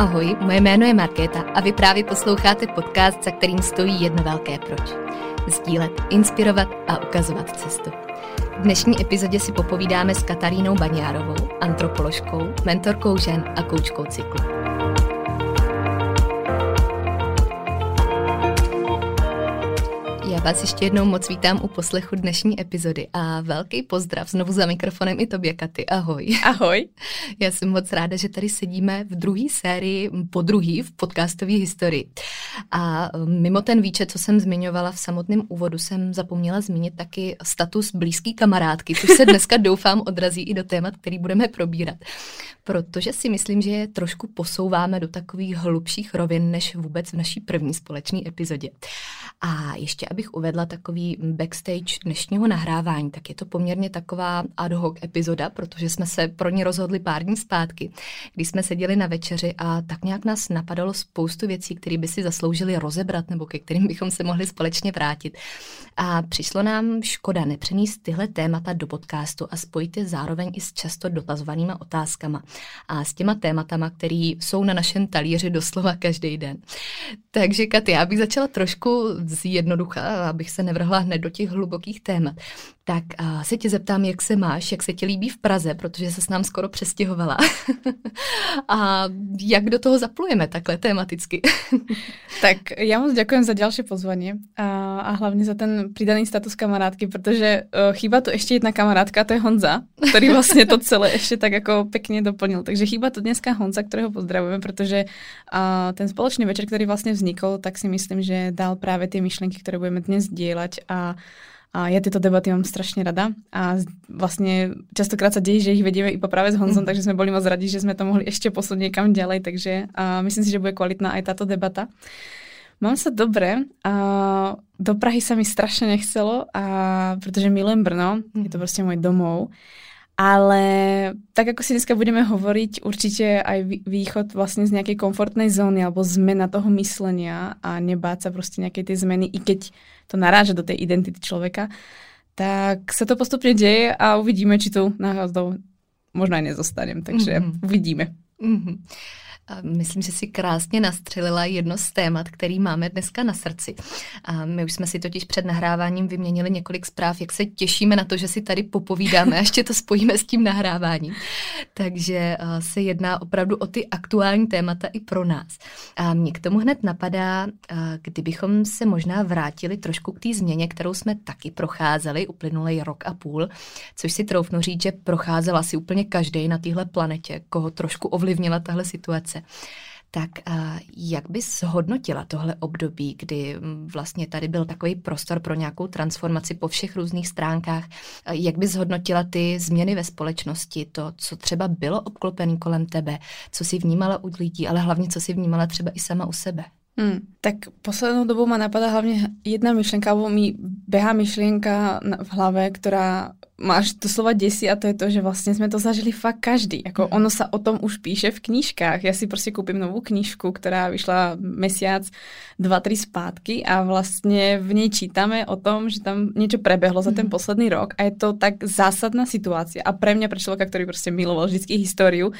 Ahoj, moje jméno je Markéta a vy právě posloucháte podcast, za kterým stojí jedno velké proč. Sdílet, inspirovat a ukazovat cestu. V dnešní epizodě si popovídáme s Katarínou Baňárovou, antropoložkou, mentorkou žen a koučkou cyklu. Já vás ještě jednou moc vítám u poslechu dnešní epizody a velký pozdrav znovu za mikrofonem i tobě, Katy. Ahoj. Ahoj. Já jsem moc ráda, že tady sedíme v druhé sérii, po druhý v podcastové historii. A um, mimo ten výčet, co jsem zmiňovala v samotném úvodu, jsem zapomněla zmínit taky status blízký kamarádky, což se dneska doufám odrazí i do témat, který budeme probírat. Protože si myslím, že je trošku posouváme do takových hlubších rovin, než vůbec v naší první společné epizodě. A ještě, abych uvedla takový backstage dnešního nahrávání, tak je to poměrně taková ad hoc epizoda, protože jsme se pro ní rozhodli pár dní zpátky, když jsme seděli na večeři a tak nějak nás napadalo spoustu věcí, které by si zasloužili rozebrat nebo ke kterým bychom se mohli společně vrátit. A přišlo nám škoda nepřenést tyhle témata do podcastu a spojit je zároveň i s často dotazovanýma otázkama a s těma tématama, které jsou na našem talíři doslova každý den. Takže Katy, já bych začala trošku zjednoducha, abych se nevrhla hned do těch hlubokých témat. Tak uh, se tě zeptám, jak se máš, jak se ti líbí v Praze, protože se s nám skoro přestěhovala. a jak do toho zaplujeme takhle tematicky? tak já moc děkuji za další pozvání a, a hlavně za ten přidaný status kamarádky, protože uh, chýba tu ještě jedna kamarádka, to je Honza, který vlastně to celé ještě tak jako pěkně doplnil. Takže chýba tu dneska Honza, kterého pozdravujeme, protože uh, ten společný večer, který vlastně vznikl, tak si myslím, že dal právě ty myšlenky, které budeme dnes sdílet a a ja tieto debaty mám strašne rada a vlastne častokrát sa deje, že ich vedieme iba práve s Honzom, mm. takže sme boli moc radi, že sme to mohli ešte posunúť niekam ďalej, takže a myslím si, že bude kvalitná aj táto debata. Mám sa dobre a do Prahy sa mi strašne nechcelo, a, pretože milujem Brno, je to mhm. proste môj domov. Ale tak ako si dneska budeme hovoriť, určite aj východ vlastne z nejakej komfortnej zóny alebo zmena toho myslenia a nebáť sa proste nejakej tej zmeny, i keď to naráža do tej identity človeka, tak sa to postupne deje a uvidíme, či tu náhodou možno aj nezostanem, takže mm-hmm. uvidíme. Mm-hmm. Myslím, že si krásně nastřelila jedno z témat, který máme dneska na srdci. A my už jsme si totiž před nahráváním vyměnili několik zpráv, jak se těšíme na to, že si tady popovídáme a ještě to spojíme s tím nahráváním. Takže se jedná opravdu o ty aktuální témata i pro nás. A mě k tomu hned napadá, kdybychom se možná vrátili trošku k té změně, kterou jsme taky procházeli uplynulý rok a půl, což si troufnu říct, že procházel asi úplně každý na téhle planetě, koho trošku ovlivnila tahle situace. Tak jak bys hodnotila tohle období, kdy vlastně tady byl takový prostor pro nějakou transformaci po všech různých stránkách? Jak bys hodnotila ty změny ve společnosti, to, co třeba bylo obklopené kolem tebe, co si vnímala u lidí, ale hlavně co si vnímala třeba i sama u sebe? Hmm, tak poslednou dobou ma napadá hlavně jedna myšlenka, alebo mi behá myšlienka v hlave, ktorá máš doslova desí a to je to, že vlastně jsme to zažili fakt každý. Jako mm. ono sa o tom už píše v knížkách. Já si prostě koupím novou knížku, která vyšla mesiac, dva, tři zpátky a vlastně v něj čítáme o tom, že tam něco prebehlo za ten mm. posledný rok a je to tak zásadná situace. A pre mňa, pre člověka, který prostě miloval vždycky históriu,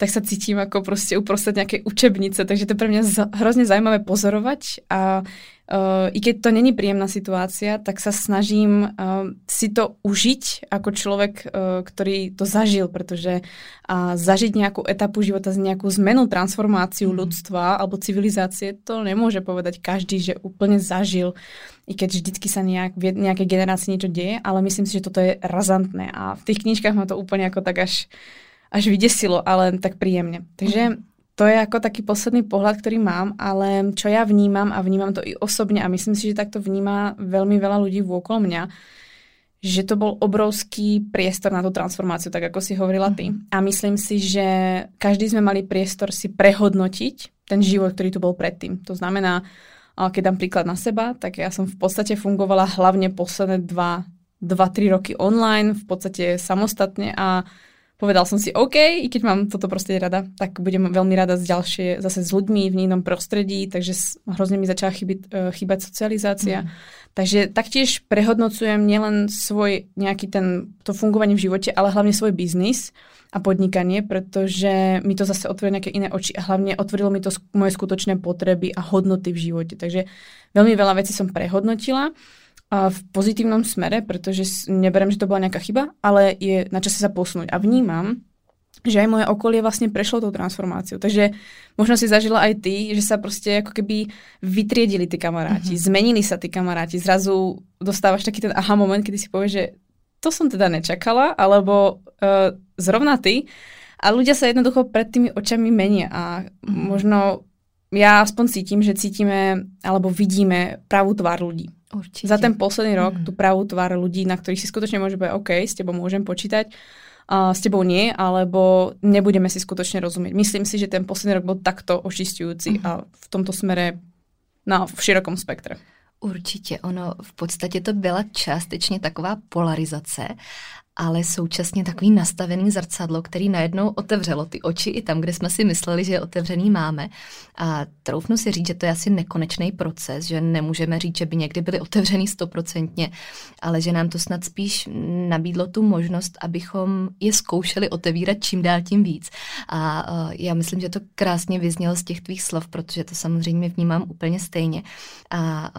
tak sa cítim ako prostě uprostred nejakej učebnice, takže to je pre mňa hrozně zajímavé pozorovať a Uh, I keď to není príjemná situácia, tak sa snažím uh, si to užiť ako človek, uh, ktorý to zažil, pretože uh, zažiť nejakú etapu života, nejakú zmenu, transformáciu mm. ľudstva alebo civilizácie, to nemôže povedať každý, že úplne zažil, i keď vždycky sa nejak, v nejakej generácii niečo deje, ale myslím si, že toto je razantné a v tých knižkách ma to úplne ako tak až až vydesilo, ale tak príjemne. Takže mm to je jako taký posledný pohled, který mám, ale čo ja vnímam a vnímam to i osobně a myslím si, že tak to vníma veľmi veľa ľudí vôkolo mňa, že to bol obrovský priestor na tú transformáciu, tak ako si hovorila ty. Mhm. A myslím si, že každý sme mali priestor si prehodnotiť ten život, ktorý tu bol predtým. To znamená, keď dám príklad na seba, tak ja som v podstate fungovala hlavne posledné dva, dva, tri roky online, v podstate samostatne a povedal som si, OK, i keď mám toto prostredie rada, tak budem veľmi rada z ďalšie, zase s ľuďmi v inom prostredí, takže hrozne mi začala chybiť, uh, chýbať socializácia. Mm. Takže taktiež prehodnocujem nielen svoj nejaký ten, to fungovanie v živote, ale hlavne svoj biznis a podnikanie, pretože mi to zase otvorilo nejaké iné oči a hlavne otvorilo mi to moje skutočné potreby a hodnoty v živote. Takže veľmi veľa vecí som prehodnotila v pozitívnom smere, pretože neberiem, že to bola nejaká chyba, ale je na čase sa posunúť. A vnímam, že aj moje okolie vlastne prešlo tou transformáciou. Takže možno si zažila aj ty, že sa proste ako keby vytriedili tí kamaráti, mm-hmm. zmenili sa tí kamaráti, zrazu dostávaš taký ten aha moment, kedy si povieš, že to som teda nečakala, alebo uh, zrovna ty. A ľudia sa jednoducho pred tými očami menia a mm-hmm. možno ja aspoň cítim, že cítime alebo vidíme pravú tvár ľudí. Určite. Za ten posledný rok mm. tú pravú tvár ľudí, na ktorých si skutočne môže povedať, OK, s tebou môžem počítať, a s tebou nie, alebo nebudeme si skutočne rozumieť. Myslím si, že ten posledný rok bol takto očistujúci mm. a v tomto smere na v širokom spektre. Určitě, ono v podstatě to byla částečně taková polarizace ale současně takový nastavený zrcadlo, který najednou otevřelo ty oči i tam, kde jsme si mysleli, že je otevřený máme. A troufnu si říct, že to je asi nekonečný proces, že nemůžeme říct, že by někdy byly otevřený stoprocentně, ale že nám to snad spíš nabídlo tu možnost, abychom je zkoušeli otevírat čím dál tím víc. A já myslím, že to krásně vyznělo z těch tvých slov, protože to samozřejmě vnímám úplně stejně. A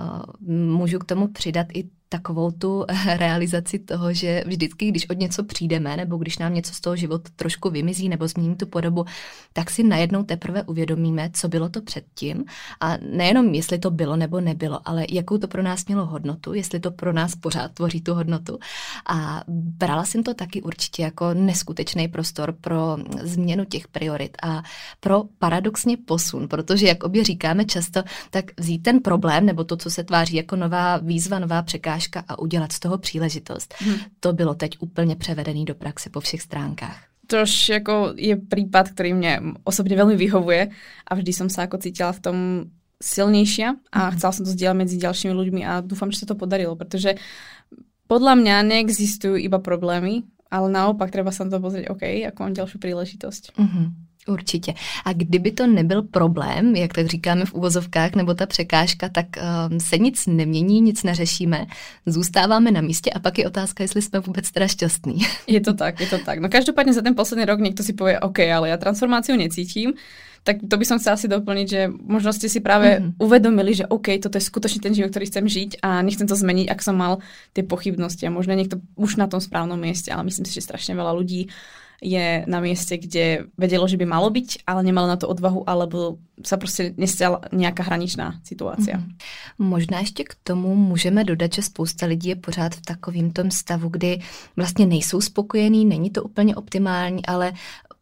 můžu k tomu přidat i takovou tu realizaci toho, že vždycky, když od něco přijdeme, nebo když nám něco z toho života trošku vymizí nebo změní tu podobu, tak si najednou teprve uvědomíme, co bylo to předtím. A nejenom, jestli to bylo nebo nebylo, ale jakou to pro nás mělo hodnotu, jestli to pro nás pořád tvoří tu hodnotu. A brala jsem to taky určitě jako neskutečný prostor pro změnu těch priorit a pro paradoxně posun, protože, jak obě říkáme často, tak vzít ten problém nebo to, co se tváří jako nová výzva, nová překážka, překážka a udělat z toho příležitost. Hmm. To bylo teď úplně převedený do praxe po všech stránkách. Tož jako je prípad, ktorý mne osobne veľmi vyhovuje a vždy som sa ako cítila v tom silnejšia a mm. chcela som to zdieľať medzi ďalšími ľuďmi a dúfam, že sa to podarilo, pretože podľa mňa neexistujú iba problémy, ale naopak treba sa na to pozrieť, OK, ako mám ďalšiu príležitosť. Mm-hmm. Určitě. A kdyby to nebyl problém, jak tak říkáme v uvozovkách, nebo ta překážka, tak um, se nic nemění, nic neřešíme, zůstáváme na místě a pak je otázka, jestli jsme vůbec teda šťastní. Je to tak, je to tak. No každopádně za ten posledný rok někdo si povie, OK, ale já transformáciu necítím, tak to by som chcela asi doplniť, že možno ste si práve mm-hmm. uvedomili, že OK, toto je skutočne ten život, ktorý chcem žiť a nechcem to zmeniť, ak som mal tie pochybnosti a možno niekto už na tom správnom mieste, ale myslím si, že strašne veľa ľudí je na mieste, kde vedelo, že by malo byť, ale nemalo na to odvahu, alebo sa prostě nestala nějaká hraničná situace. Mm. Možná ještě k tomu můžeme dodat, že spousta lidí je pořád v takovém tom stavu, kdy vlastně nejsou spokojení, není to úplně optimální, ale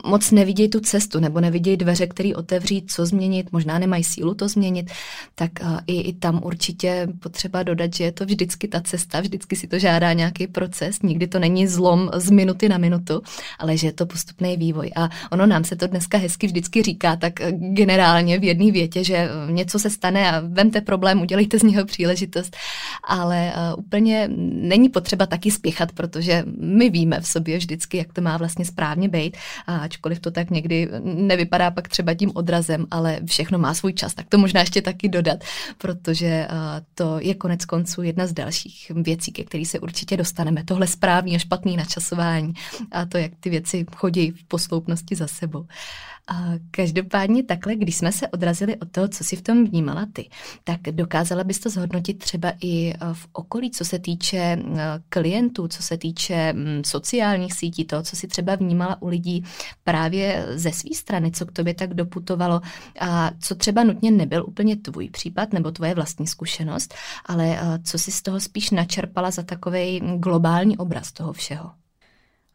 moc nevidějí tu cestu nebo nevidějí dveře, které otevřít, co změnit, možná nemají sílu to změnit, tak uh, i, i tam určitě potřeba dodat, že je to vždycky ta cesta, vždycky si to žádá nějaký proces, nikdy to není zlom z minuty na minutu, ale že je to postupný vývoj. A ono nám se to dneska hezky vždycky říká, tak eh, generálně v jedné větě, že eh, něco se stane a vemte problém, udělejte z něho příležitost, ale úplně není potřeba taky spěchat, protože my víme v sobě vždycky, jak to má vlastně správně být a ačkoliv to tak někdy nevypadá pak třeba tím odrazem, ale všechno má svůj čas, tak to možná ještě taky dodat, protože to je konec konců jedna z dalších věcí, ke který se určitě dostaneme. Tohle správný a špatný načasování a to, jak ty věci chodí v posloupnosti za sebou. Každopádně takhle, když jsme se odrazili od toho, co si v tom vnímala ty, tak dokázala bys to zhodnotit třeba i v okolí, co se týče klientů, co se týče sociálních sítí, toho, co si třeba vnímala u lidí právě ze své strany, co k tobě tak doputovalo a co třeba nutně nebyl úplně tvůj případ nebo tvoje vlastní zkušenost, ale co si z toho spíš načerpala za takový globální obraz toho všeho?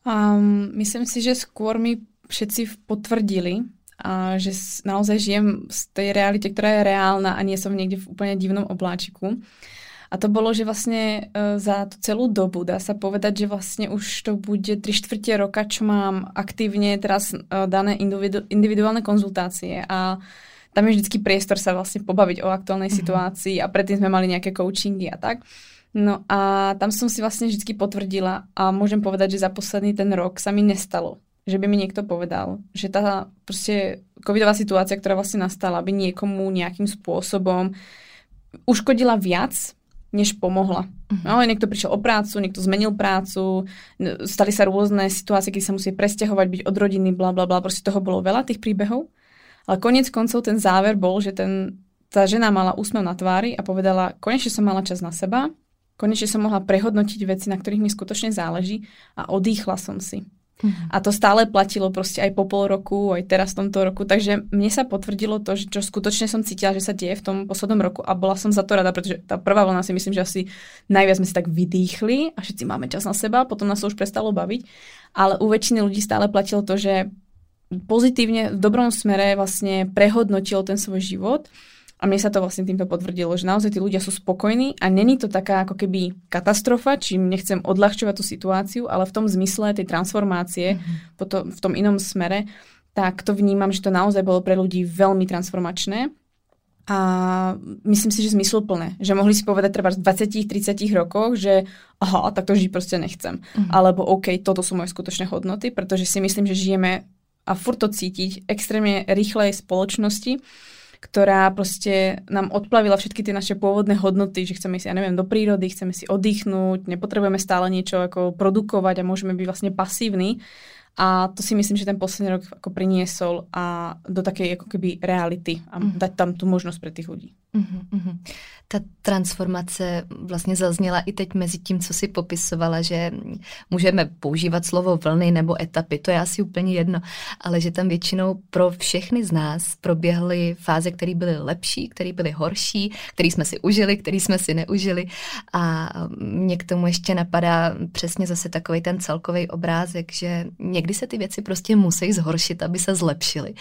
Um, myslím si, že skôr mi všetci potvrdili, a že naozaj žijem z tej realite, ktorá je reálna a nie som niekde v úplne divnom obláčiku. A to bolo, že vlastne e, za tú celú dobu dá sa povedať, že vlastne už to bude 3 štvrte roka, čo mám aktívne teraz e, dané individu- individuálne konzultácie a tam je vždycky priestor sa vlastne pobaviť o aktuálnej mm-hmm. situácii a predtým sme mali nejaké coachingy a tak. No a tam som si vlastne vždy potvrdila a môžem povedať, že za posledný ten rok sa mi nestalo, že by mi niekto povedal, že tá proste covidová situácia, ktorá vlastne nastala, by niekomu nejakým spôsobom uškodila viac, než pomohla. Uh-huh. No, niekto prišiel o prácu, niekto zmenil prácu, stali sa rôzne situácie, keď sa musí presťahovať, byť od rodiny, bla bla bla, proste toho bolo veľa tých príbehov. Ale konec koncov ten záver bol, že ten, tá žena mala úsmev na tvári a povedala, konečne som mala čas na seba, konečne som mohla prehodnotiť veci, na ktorých mi skutočne záleží a odýchla som si. Mhm. A to stále platilo proste aj po pol roku, aj teraz v tomto roku. Takže mne sa potvrdilo to, že čo skutočne som cítila, že sa deje v tom poslednom roku a bola som za to rada, pretože tá prvá vlna si myslím, že asi najviac sme si tak vydýchli a všetci máme čas na seba, potom nás to už prestalo baviť. Ale u väčšiny ľudí stále platilo to, že pozitívne v dobrom smere vlastne prehodnotil ten svoj život a mne sa to vlastne týmto potvrdilo, že naozaj tí ľudia sú spokojní a není to taká ako keby katastrofa, čím nechcem odľahčovať tú situáciu, ale v tom zmysle tej transformácie, mm-hmm. potom, v tom inom smere, tak to vnímam, že to naozaj bolo pre ľudí veľmi transformačné a myslím si, že zmysluplné. Že mohli si povedať treba v 20-30 rokoch, že aha, tak to žiť proste nechcem. Mm-hmm. Alebo OK, toto sú moje skutočné hodnoty, pretože si myslím, že žijeme a furt to cítiť extrémne rýchlej spoločnosti, ktorá proste nám odplavila všetky tie naše pôvodné hodnoty, že chceme si, ja neviem, do prírody, chceme si oddychnúť, nepotrebujeme stále niečo ako produkovať a môžeme byť vlastne pasívni. A to si myslím, že ten posledný rok ako priniesol a do takej ako keby reality a mm. dať tam tú možnosť pre tých ľudí. Mm-hmm. Ta transformace vlastně zazněla i teď mezi tím, co si popisovala, že můžeme používat slovo vlny nebo etapy, to je asi úplně jedno, ale že tam většinou pro všechny z nás proběhly fáze, které byly lepší, které byly horší, které jsme si užili, které jsme si neužili a mě k tomu ještě napadá přesně zase takový ten celkový obrázek, že někdy se ty věci prostě musí zhoršit, aby se zlepšily.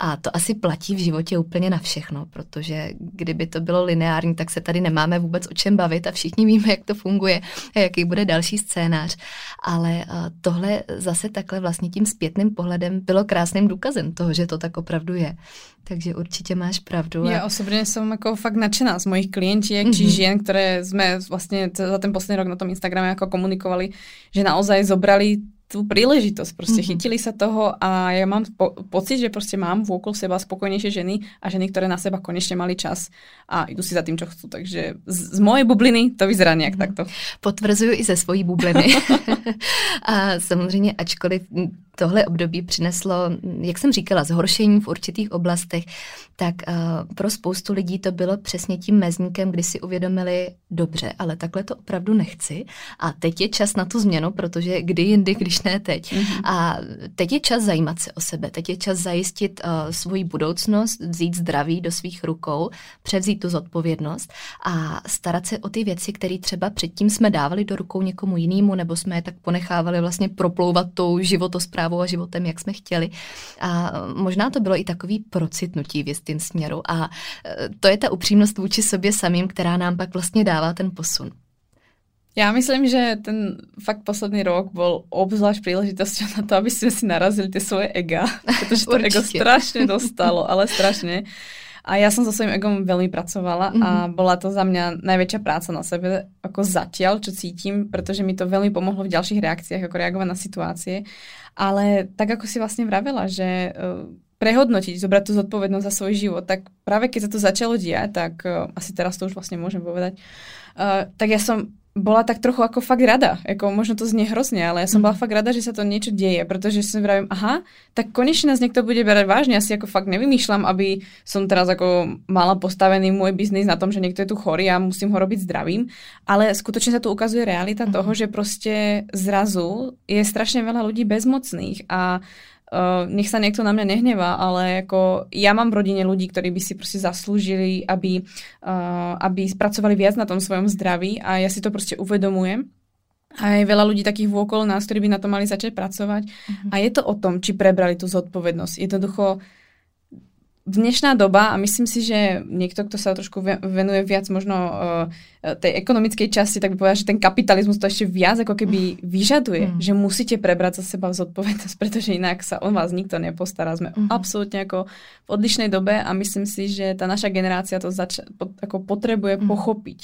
A to asi platí v životě úplně na všechno, protože kdyby kdyby to bylo lineární, tak se tady nemáme vůbec o čem bavit a všichni víme, jak to funguje a jaký bude další scénář. Ale tohle zase takhle vlastně tím zpětným pohledem bylo krásným důkazem toho, že to tak opravdu je. Takže určitě máš pravdu. A... Ja osobne som ako fakt nadšená z mojich klientiek, či mhm. žien, ktoré sme vlastne za ten posledný rok na tom Instagrame ako komunikovali, že naozaj zobrali tú príležitosť, proste mm-hmm. chytili sa toho a ja mám po- pocit, že proste mám vôkol seba spokojnejšie ženy a ženy, ktoré na seba konečne mali čas a idú si za tým, čo chcú. Takže z, z mojej bubliny to vyzerá nejak mm-hmm. takto. Potvrzuju i ze svojí bubliny. a samozřejmě, ačkoliv tohle období přineslo, jak jsem říkala, zhoršení v určitých oblastech, tak uh, pro spoustu lidí to bylo přesně tím mezníkem, kdy si uvědomili, dobře, ale takhle to opravdu nechci a teď je čas na tu změnu, protože kdy jindy, když ne teď. Mm-hmm. A teď je čas zajímat se o sebe, teď je čas zajistit uh, svoji budoucnost, vzít zdraví do svých rukou, převzít tu zodpovědnost a starat se o ty věci, které třeba předtím jsme dávali do rukou někomu jinému, nebo jsme je tak ponechávali vlastně proplouvat tou životosprávou a životem, jak jsme chtěli. A možná to bylo i takový procitnutí v jistým směru. A e, to je ta upřímnost vůči sobě samým, která nám pak vlastně dává ten posun. Ja myslím, že ten fakt posledný rok bol obzvlášť príležitosťou na to, aby sme si narazili tie svoje ega, pretože to ego strašne dostalo, ale strašne. A ja som so svojím egom veľmi pracovala mm-hmm. a mhm. bola to za mňa najväčšia práca na sebe, ako zatiaľ, čo cítim, pretože mi to veľmi pomohlo v ďalších reakciách, ako reagovať na situácie. Ale tak, ako si vlastne vravela, že uh, prehodnotiť, zobrať tú zodpovednosť za svoj život, tak práve keď sa to začalo diať, tak uh, asi teraz to už vlastne môžem povedať, uh, tak ja som bola tak trochu ako fakt rada. Ako, možno to znie hrozne, ale ja som bola mhm. fakt rada, že sa to niečo deje, pretože si vravím, aha, tak konečne nás niekto bude berať vážne. Ja si ako fakt nevymýšľam, aby som teraz ako mala postavený môj biznis na tom, že niekto je tu chorý a musím ho robiť zdravým. Ale skutočne sa tu ukazuje realita toho, že proste zrazu je strašne veľa ľudí bezmocných a Uh, nech sa niekto na mňa nehnevá, ale ako ja mám v rodine ľudí, ktorí by si proste zaslúžili, aby, uh, aby spracovali viac na tom svojom zdraví a ja si to proste uvedomujem. A je veľa ľudí takých vôkol nás, ktorí by na to mali začať pracovať. Uh-huh. A je to o tom, či prebrali tú zodpovednosť. Jednoducho dnešná doba, a myslím si, že niekto, kto sa trošku venuje viac možno uh, tej ekonomickej časti, tak by povedal, že ten kapitalizmus to ešte viac ako keby vyžaduje, mm. že musíte prebrať za seba zodpovednosť, pretože inak sa o vás nikto nepostará. Sme mm. absolútne ako v odlišnej dobe a myslím si, že tá naša generácia to zač- po- ako potrebuje mm. pochopiť.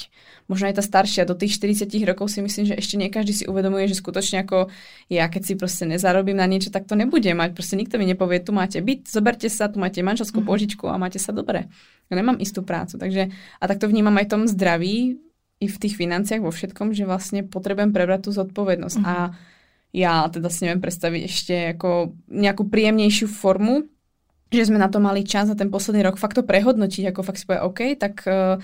Možno aj tá staršia, do tých 40 rokov si myslím, že ešte nie každý si uvedomuje, že skutočne ako ja, keď si proste nezarobím na niečo, tak to nebude mať. Proste nikto mi nepovie, tu máte byt, zoberte sa, tu máte manželskú mm. požičku a máte sa dobre. Ja nemám istú prácu. Takže, a tak to vnímam aj v tom zdraví, i v tých financiách, vo všetkom, že vlastne potrebujem prebrať tú zodpovednosť. Mm-hmm. A ja teda si neviem predstaviť ešte ako nejakú príjemnejšiu formu, že sme na to mali čas a ten posledný rok fakt to prehodnotiť, ako fakt si povie, OK, tak uh,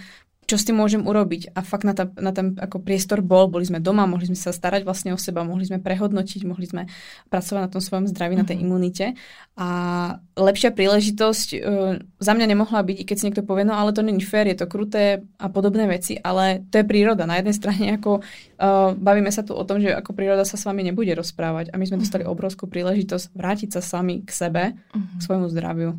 čo s tým môžem urobiť. A fakt na, ta, na ten ako priestor bol, boli sme doma, mohli sme sa starať vlastne o seba, mohli sme prehodnotiť, mohli sme pracovať na tom svojom zdraví, mm-hmm. na tej mhm. imunite. A lepšia príležitosť uh, za mňa nemohla byť, i keď si niekto povie, no ale to není fér, je to kruté a podobné veci, ale to je príroda. Na jednej strane ako uh, bavíme sa tu o tom, že ako príroda sa s vami nebude rozprávať a my sme mm-hmm. dostali obrovskú príležitosť vrátiť sa sami k sebe, mm-hmm. k svojmu zdraviu.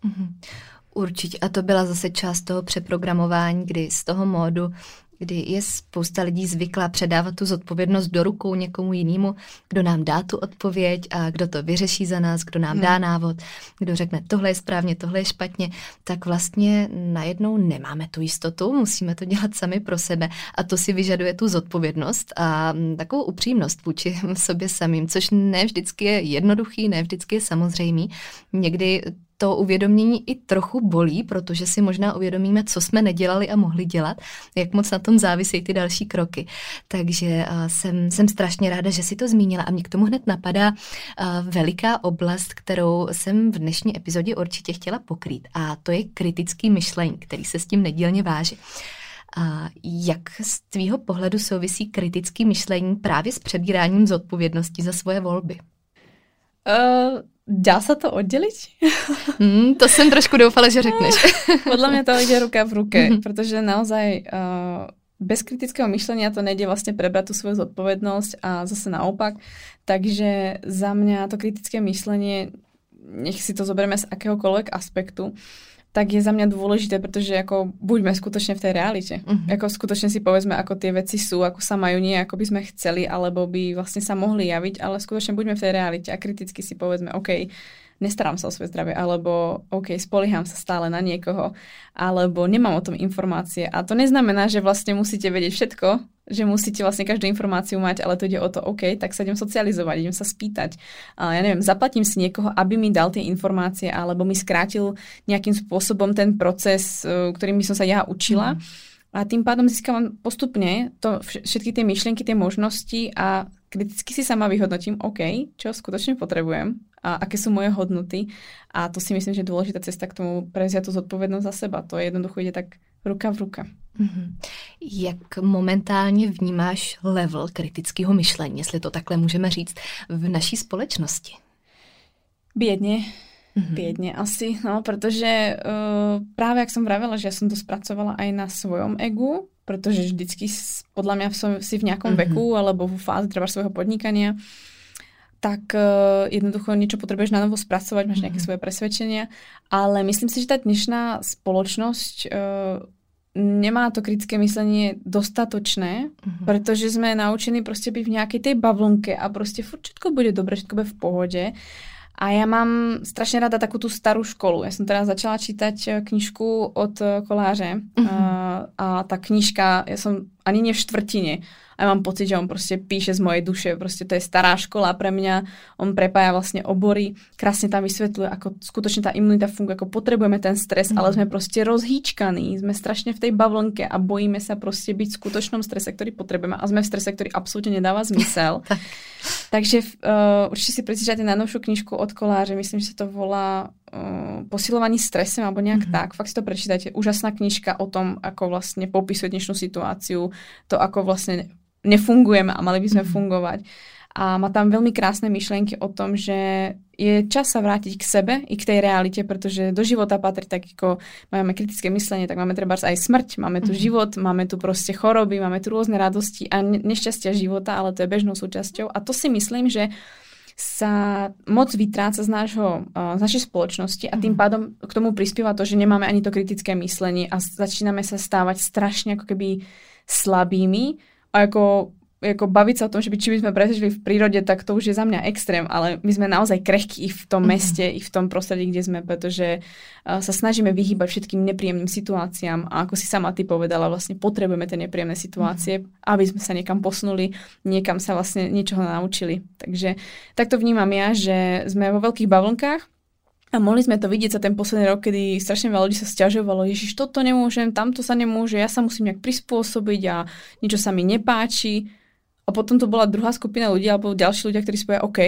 Mm-hmm. Určitě. A to byla zase část toho přeprogramování, kdy z toho módu, kdy je spousta lidí zvyklá předávat tu zodpovědnost do rukou někomu jinému, kdo nám dá tu odpověď a kdo to vyřeší za nás, kdo nám hmm. dá návod, kdo řekne, tohle je správně, tohle je špatně, tak vlastně najednou nemáme tu jistotu, musíme to dělat sami pro sebe a to si vyžaduje tu zodpovědnost a takovou upřímnost vůči sobě samým, což ne vždycky je jednoduchý, ne vždycky je samozřejmý. Někdy to uvědomění i trochu bolí, protože si možná uvědomíme, co jsme nedělali a mohli dělat, jak moc na tom závisejí ty další kroky. Takže jsem, jsem strašně ráda, že si to zmínila a mě k tomu hned napadá veliká oblast, kterou jsem v dnešní epizodě určitě chtěla pokrýt a to je kritický myšlení, který se s tím nedílně váží. A jak z tvýho pohledu souvisí kritický myšlení právě s přebíráním zodpovědnosti za svoje volby? Uh, Dá sa to oddeliť? Mm, to som trošku doufala, že řekneš. Podľa mňa to ide ruka v ruke, mm-hmm. pretože naozaj uh, bez kritického myšlenia to nejde vlastne prebrať tú svoju zodpovednosť a zase naopak. Takže za mňa to kritické myšlenie, nech si to zoberieme z akéhokoľvek aspektu, tak je za mňa dôležité, pretože ako buďme skutočne v tej realite. Uh-huh. Ako skutočne si povedzme, ako tie veci sú, ako sa majú, nie ako by sme chceli, alebo by vlastne sa mohli javiť, ale skutočne buďme v tej realite a kriticky si povedzme, OK, nestarám sa o svoje zdravie, alebo OK, spolieham sa stále na niekoho, alebo nemám o tom informácie. A to neznamená, že vlastne musíte vedieť všetko, že musíte vlastne každú informáciu mať, ale to ide o to, OK, tak sa idem socializovať, idem sa spýtať. A ja neviem, zaplatím si niekoho, aby mi dal tie informácie, alebo mi skrátil nejakým spôsobom ten proces, e, ktorým by som sa ja učila. Mm. A tým pádom získavam postupne to, všetky tie myšlienky, tie možnosti a kriticky si sama vyhodnotím, OK, čo skutočne potrebujem a aké sú moje hodnoty. A to si myslím, že je dôležitá cesta k tomu prevziať tú zodpovednosť za seba. To je jednoducho ide tak ruka v ruka. Mm-hmm. Jak momentálně vnímáš level kritického myšlení, jestli to takhle můžeme říct, v naší společnosti? Biedne. Mm-hmm. Biedne asi, no, pretože uh, práve, ak som vravela, že ja som to spracovala aj na svojom egu, pretože vždycky podľa mňa som si v nejakom mm-hmm. veku alebo v fáze treba svojho podnikania, tak uh, jednoducho niečo potrebuješ na novo spracovať, máš nejaké mm-hmm. svoje presvedčenia, ale myslím si, že tá dnešná spoločnosť uh, nemá to kritické myslenie dostatočné, mm-hmm. pretože sme naučení proste byť v nejakej tej bavlnke a proste furt všetko bude dobre, všetko bude v pohode a ja mám strašne rada takú tú starú školu. Ja som teraz začala čítať eh, knižku od eh, koláře uh-huh. a, a tá knižka, ja som ani nie v štvrtine, a ja mám pocit, že on proste píše z mojej duše, proste to je stará škola pre mňa, on prepája vlastne obory, krásne tam vysvetľuje, ako skutočne tá imunita funguje, ako potrebujeme ten stres, mm. ale sme proste rozhýčkaní, sme strašne v tej bavlnke a bojíme sa proste byť v skutočnom strese, ktorý potrebujeme a sme v strese, ktorý absolútne nedáva zmysel. Takže uh, určite si prečítate najnovšiu knižku od Koláře, myslím, že sa to volá uh, Posilovaní stresem alebo nejak mm-hmm. tak. Fakt si to prečítajte. Úžasná knižka o tom, ako vlastne popisuje dnešnú situáciu, to ako vlastne nefungujeme a mali by sme mm. fungovať. A má tam veľmi krásne myšlienky o tom, že je čas sa vrátiť k sebe i k tej realite, pretože do života patrí tak, ako máme kritické myslenie, tak máme treba aj smrť, máme tu mm. život, máme tu proste choroby, máme tu rôzne radosti a nešťastia života, ale to je bežnou súčasťou. A to si myslím, že sa moc vytráca z, nášho, z našej spoločnosti a tým mhm. pádom k tomu prispieva to, že nemáme ani to kritické myslenie a začíname sa stávať strašne ako keby slabými a ako ako baviť sa o tom, že by, či by sme prežili v prírode, tak to už je za mňa extrém, ale my sme naozaj krehkí i v tom mm-hmm. meste, i v tom prostredí, kde sme, pretože uh, sa snažíme vyhýbať všetkým nepríjemným situáciám a ako si sama ty povedala, vlastne potrebujeme tie nepríjemné situácie, mm-hmm. aby sme sa niekam posunuli, niekam sa vlastne niečoho naučili. Takže takto vnímam ja, že sme vo veľkých bavlnkách, a mohli sme to vidieť za ten posledný rok, kedy strašne veľa ľudí sa stiažovalo, ježiš, toto nemôžem, tamto sa nemôže, ja sa musím nejak prispôsobiť a niečo sa mi nepáči. A potom to bola druhá skupina ľudí, alebo ďalší ľudia, ktorí si povedia, OK,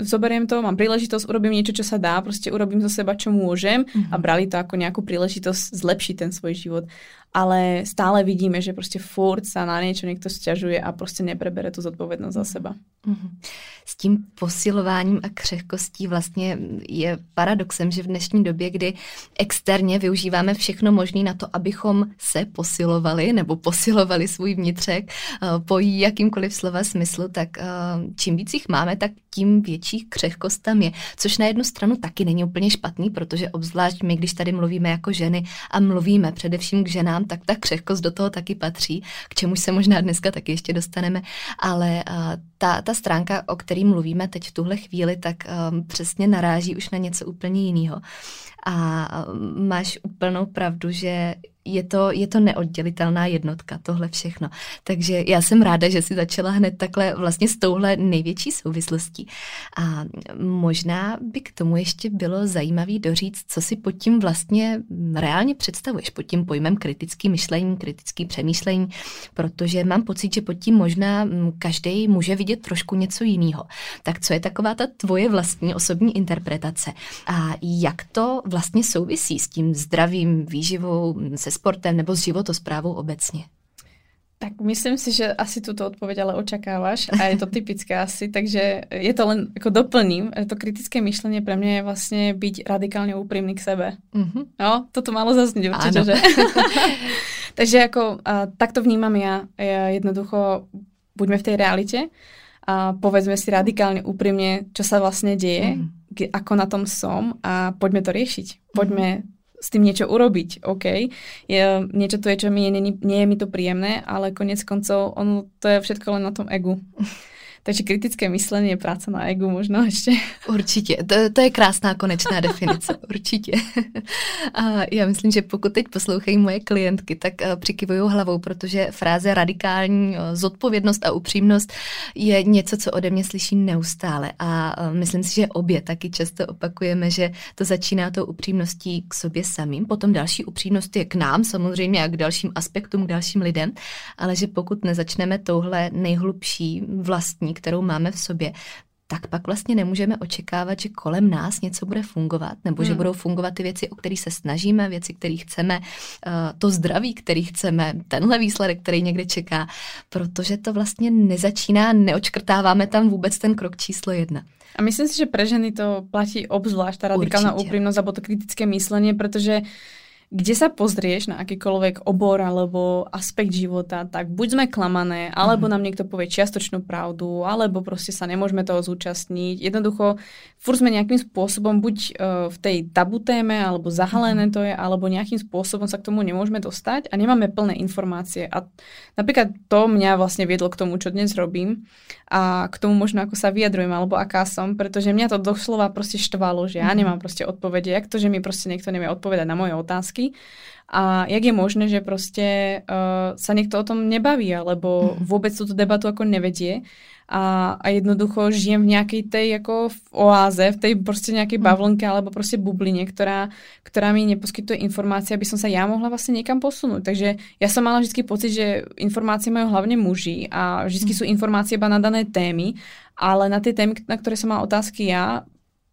zoberiem to, mám príležitosť, urobím niečo, čo sa dá, proste urobím zo seba, čo môžem mm-hmm. a mhm. brali to ako nejakú príležitosť zlepšiť ten svoj život. Ale stále vidíme, že proste furt sa na niečo niekto sťažuje a proste neprebere tú zodpovednosť za seba. Mm-hmm s tím posilováním a křehkostí vlastně je paradoxem, že v dnešní době, kdy externě využíváme všechno možné na to, abychom se posilovali nebo posilovali svůj vnitřek eh, po jakýmkoliv slova smyslu, tak eh, čím víc jich máme, tak tím větší křehkost tam je. Což na jednu stranu taky není úplně špatný, protože obzvlášť my, když tady mluvíme jako ženy a mluvíme především k ženám, tak ta křehkost do toho taky patří, k čemu se možná dneska taky ještě dostaneme, ale eh, ta, ta stránka, o které mluvíme teď v tuhle chvíli, tak um, přesně naráží už na něco úplně jiného. A um, máš úplnou pravdu, že je to, je to neoddělitelná jednotka, tohle všechno. Takže já jsem ráda, že si začala hned takhle vlastně s touhle největší souvislostí. A možná by k tomu ještě bylo zajímavý doříct, co si pod tím vlastně reálně představuješ, pod tím pojmem kritický myšlení, kritický přemýšlení, protože mám pocit, že pod tím možná mm, každý může vidět trošku něco jiného. Tak co je taková ta tvoje vlastní osobní interpretace a jak to vlastně souvisí s tím zdravým výživou, se sportem nebo s životosprávou obecně? Tak myslím si, že asi túto odpoveď ale očakávaš a je to typické asi, takže je to len, ako doplním, to kritické myšlenie pre mňa je vlastne byť radikálne úprimný k sebe. Mm-hmm. No, toto malo zazniť určite, že? takže ako a, takto vnímam ja, ja jednoducho buďme v tej realite a povedzme si radikálne úprimne, čo sa vlastne deje, mm. ako na tom som a poďme to riešiť. Poďme mm s tým niečo urobiť, OK. Je, niečo to je, čo mi je, nie, nie je mi to príjemné, ale konec koncov ono, to je všetko len na tom egu. Takže kritické myslenie, práca na egu možno ještě. Určitě, to, to je krásná konečná definice, určitě. A já myslím, že pokud teď poslouchají moje klientky, tak eh, přikivují hlavou, protože fráze radikální eh, zodpovědnost a upřímnost je něco, co ode mě slyší neustále. A eh, myslím si, že obě taky často opakujeme, že to začíná tou upřímností k sobě samým, potom další upřímnost je k nám samozřejmě a k dalším aspektům, k dalším lidem, ale že pokud nezačneme touhle nejhlubší vlastní kterou máme v sobě, tak pak vlastně nemůžeme očekávat, že kolem nás něco bude fungovat, nebo hmm. že budou fungovat ty věci, o kterých se snažíme, věci, které chceme, eh, to zdraví, který chceme, tenhle výsledek, který někde čeká, protože to vlastně nezačíná, neočkrtáváme tam vůbec ten krok číslo jedna. A myslím si, že pre ženy to platí obzvlášť, tá radikálna úprimnosť alebo to kritické myslenie, pretože kde sa pozrieš na akýkoľvek obor alebo aspekt života, tak buď sme klamané, alebo mm. nám niekto povie čiastočnú pravdu, alebo proste sa nemôžeme toho zúčastniť. Jednoducho, furt sme nejakým spôsobom buď uh, v tej tabu téme, alebo zahalené mhm. to je, alebo nejakým spôsobom sa k tomu nemôžeme dostať a nemáme plné informácie. A napríklad to mňa vlastne viedlo k tomu, čo dnes robím a k tomu možno, ako sa vyjadrujem, alebo aká som, pretože mňa to doslova proste štvalo, že ja mhm. nemám proste odpovede. Jak to, že mi proste niekto nevie odpovedať na moje otázky, otázky. A jak je možné, že proste uh, sa niekto o tom nebaví, alebo mm. vôbec túto debatu ako nevedie a, a jednoducho žijem v nejakej tej ako v oáze, v tej proste nejakej mhm. bavlnke alebo proste bubline, ktorá, ktorá mi neposkytuje informácie, aby som sa ja mohla vlastne niekam posunúť. Takže ja som mala vždy pocit, že informácie majú hlavne muži a vždy sú informácie iba na dané témy, ale na tie témy, na ktoré som mala otázky ja,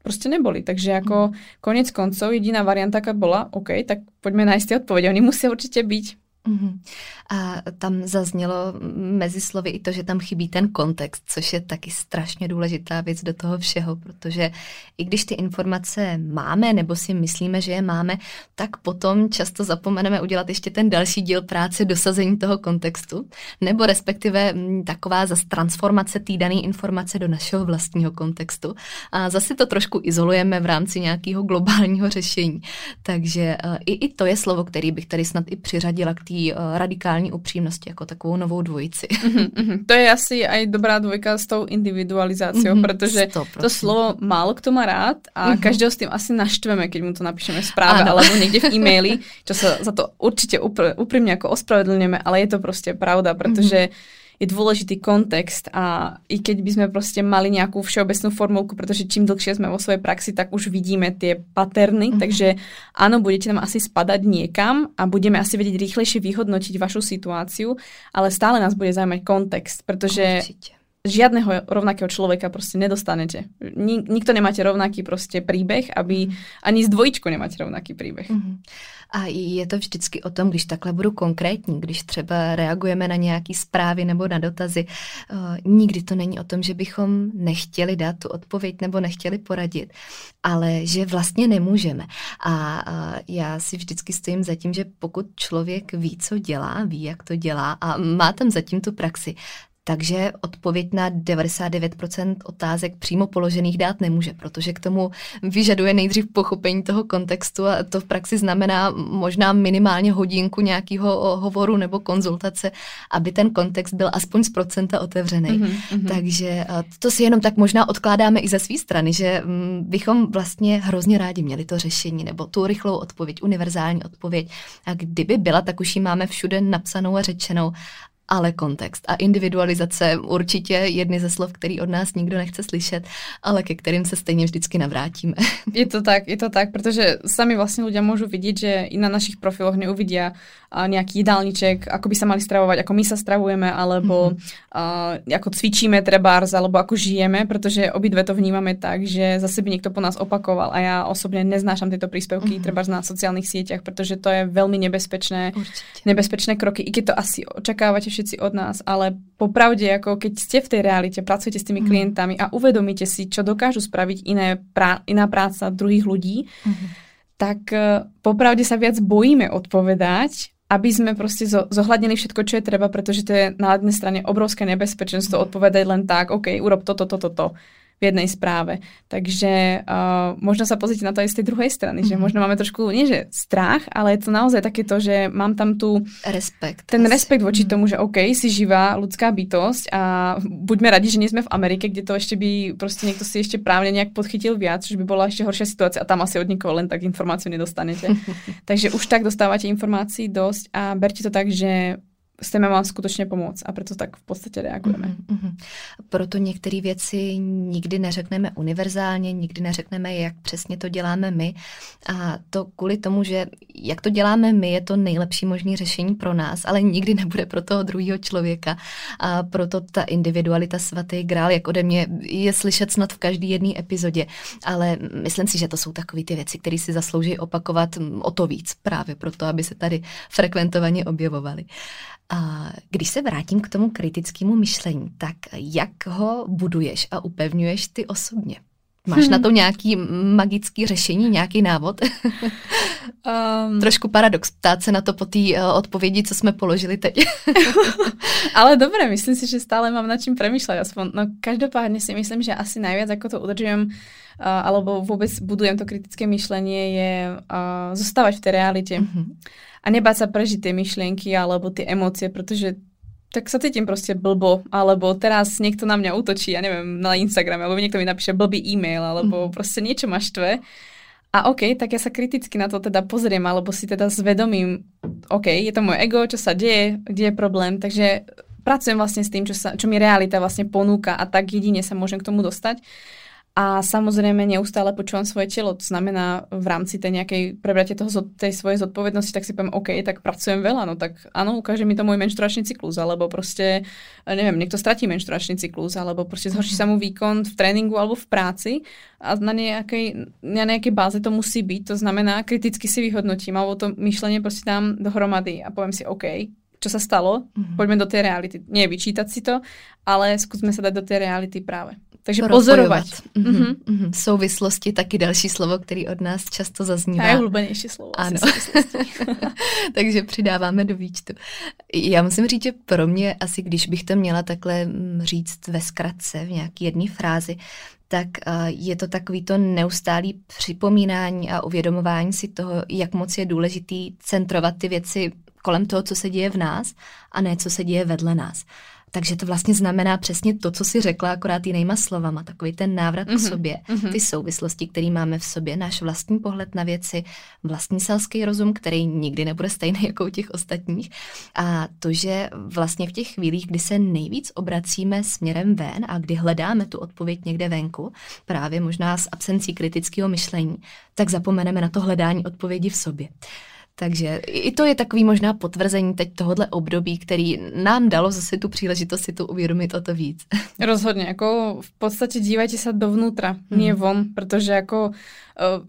proste neboli. Takže ako konec koncov jediná varianta, aká bola, OK, tak poďme nájsť tie odpovede. Oni musia určite byť. Mm-hmm. A tam zaznělo mezi slovy i to, že tam chybí ten kontext, což je taky strašně důležitá věc do toho všeho, protože i když ty informace máme nebo si myslíme, že je máme, tak potom často zapomeneme udělat ještě ten další díl práce dosazení toho kontextu, nebo respektive mm, taková zase transformace té dané informace do našeho vlastního kontextu. A zase to trošku izolujeme v rámci nějakého globálního řešení. Takže uh, i, i to je slovo, který bych tady snad i přiřadila k té uh, radikální upřímnosti jako takovou novou dvojici. Mm-hmm, mm-hmm. To je asi aj dobrá dvojka s tou individualizáciou, mm-hmm, protože 100%. to slovo málo kto má rád a mm-hmm. každého s tým asi naštveme, keď mu to napíšeme v správe ano. alebo niekde v e-maili, čo sa za to určite úprimne ako ospravedlňujeme, ale je to proste pravda, pretože mm-hmm je dôležitý kontext a i keď by sme proste mali nejakú všeobecnú formulku, pretože čím dlhšie sme vo svojej praxi, tak už vidíme tie paterny, mm-hmm. takže áno, budete nám asi spadať niekam a budeme asi vedieť rýchlejšie vyhodnotiť vašu situáciu, ale stále nás bude zaujímať kontext, pretože Určite žiadneho rovnakého človeka proste nedostanete. Nik, nikto nemáte rovnaký proste príbeh, aby mhm. ani z dvojičkou nemáte rovnaký príbeh. Mm-hmm. A je to vždycky o tom, když takhle budu konkrétní, když třeba reagujeme na nějaké zprávy nebo na dotazy, uh, nikdy to není o tom, že bychom nechtěli dát tu odpověď nebo nechtěli poradit, ale že vlastně nemůžeme. A uh, já si vždycky stojím za tím, že pokud člověk ví, co dělá, ví, jak to dělá a má tam zatím tu praxi, takže odpověď na 99% otázek přímo položených dát nemůže, protože k tomu vyžaduje nejdřív pochopení toho kontextu a to v praxi znamená možná minimálně hodinku nějakého hovoru nebo konzultace, aby ten kontext byl aspoň z procenta otevřený. Mm-hmm. Takže to si jenom tak možná odkládáme i ze své strany, že mm, bychom vlastně hrozně rádi měli to řešení nebo tu rychlou odpověď, univerzální odpověď. A kdyby byla, tak už ji máme všude napsanou a řečenou ale kontext a individualizace určitě jedny ze slov, který od nás nikdo nechce slyšet, ale ke kterým se stejně vždycky navrátíme. Je to tak, je to tak, protože sami vlastně ľudia môžu vidieť, že i na našich profiloch neuvidia nejaký jedálniček, ako by sa mali stravovať, ako my sa stravujeme, alebo uh, ako cvičíme trebárs, alebo ako žijeme, pretože obidve to vnímame tak, že zase by niekto po nás opakoval a ja osobne neznášam tieto príspevky mm-hmm. trebárs na sociálnych sieťach, pretože to je veľmi nebezpečné, Určite. nebezpečné kroky, i keď to asi očakávate všetci od nás, ale popravde, ako keď ste v tej realite, pracujete s tými mm. klientami a uvedomíte si, čo dokážu spraviť iné prá- iná práca druhých ľudí, mm. tak uh, popravde sa viac bojíme odpovedať, aby sme proste zohľadnili všetko, čo je treba, pretože to je na jednej strane obrovské nebezpečenstvo odpovedať len tak, OK, urob toto, toto, toto. To v jednej správe. Takže uh, možno sa pozrieť na to aj z tej druhej strany, mm-hmm. že mhm. možno máme trošku, nie že strach, ale je to naozaj takéto, že mám tam tu respekt. Ten asi. respekt voči mm-hmm. tomu, že OK, si živá ľudská bytosť a buďme radi, že nie sme v Amerike, kde to ešte by proste niekto si ešte právne nejak podchytil viac, že by bola ešte horšia situácia a tam asi od nikoho len tak informáciu nedostanete. Takže už tak dostávate informácií dosť a berte to tak, že chceme vám skutečně pomoct a proto tak v podstatě reagujeme. Mm-hmm. Proto některé věci nikdy neřekneme univerzálně, nikdy neřekneme, jak přesně to děláme my a to kvůli tomu, že jak to děláme my, je to nejlepší možné řešení pro nás, ale nikdy nebude pro toho druhého člověka a proto ta individualita svatý grál, jak ode mě, je slyšet snad v každé jedné epizodě, ale myslím si, že to jsou takové ty věci, které si zaslouží opakovat o to víc právě proto, aby se tady frekventovaně objevovaly. Když se vrátím k tomu kritickému myšlení, tak jak ho buduješ a upevňuješ ty osobně? Máš hmm. na to nějaký magický řešení, nějaký návod? um, Trošku paradox ptát se na to po té uh, odpovědi, co jsme položili teď. Ale dobré, myslím si, že stále mám nad čím premýšľať. Aspoň, no každopádne si myslím, že asi najviac, ako to udržujem, uh, alebo vôbec budujem to kritické myšlenie, je zostávať v tej realite. Mm-hmm a nebáť sa prežiť tie myšlienky alebo tie emócie, pretože tak sa cítim proste blbo, alebo teraz niekto na mňa útočí, ja neviem, na Instagrame, alebo niekto mi napíše blbý e-mail, alebo mm. proste niečo ma štve. A OK, tak ja sa kriticky na to teda pozriem, alebo si teda zvedomím, OK, je to moje ego, čo sa deje, kde je problém, takže pracujem vlastne s tým, čo, sa, čo mi realita vlastne ponúka a tak jedine sa môžem k tomu dostať. A samozrejme neustále počúvam svoje telo. To znamená v rámci tej nejakej prebratia toho, tej svojej zodpovednosti, tak si poviem, OK, tak pracujem veľa, no tak áno, ukáže mi to môj menštruačný cyklus, alebo proste, neviem, niekto stratí menštruačný cyklus, alebo proste zhorší sa mu výkon v tréningu alebo v práci a na nejakej, na nejakej báze to musí byť. To znamená, kriticky si vyhodnotím, alebo to myšlenie proste dám dohromady a poviem si, OK, čo sa stalo, mm-hmm. poďme do tej reality. Nie vyčítať si to, ale skúsme sa dať do tej reality práve. Takže pozorovat. Mm-hmm. Mm-hmm. Souvislosti taky další slovo, který od nás často zaznívá. Oblíbenější slovo. Ano. Takže přidáváme do výčtu. Já musím říct, že pro mě asi, když bych to měla takhle mm, říct ve zkratce, v nějaký jedné frázi, tak je to takový to neustálý připomínání a uvědomování si toho, jak moc je důležitý centrovat ty věci kolem toho, co se děje v nás a ne co se děje vedle nás. Takže to vlastně znamená přesně to, co si řekla, akorát jinýma slovama. Takový ten návrat mm-hmm. k sobě, mm-hmm. ty souvislosti, které máme v sobě, náš vlastní pohled na věci, vlastní selský rozum, který nikdy nebude stejný jako u těch ostatních. A to, že vlastně v těch chvílích, kdy se nejvíc obracíme směrem ven a kdy hledáme tu odpověď někde venku, právě možná s absencí kritického myšlení, tak zapomeneme na to hledání odpovědi v sobě. Takže i to je takový možná potvrzení teď tohohle období, který nám dalo zase tu příležitost si to uvědomit o to víc. Rozhodně, jako v podstatě dívajte se dovnútra, hmm. nie von, protože jako uh,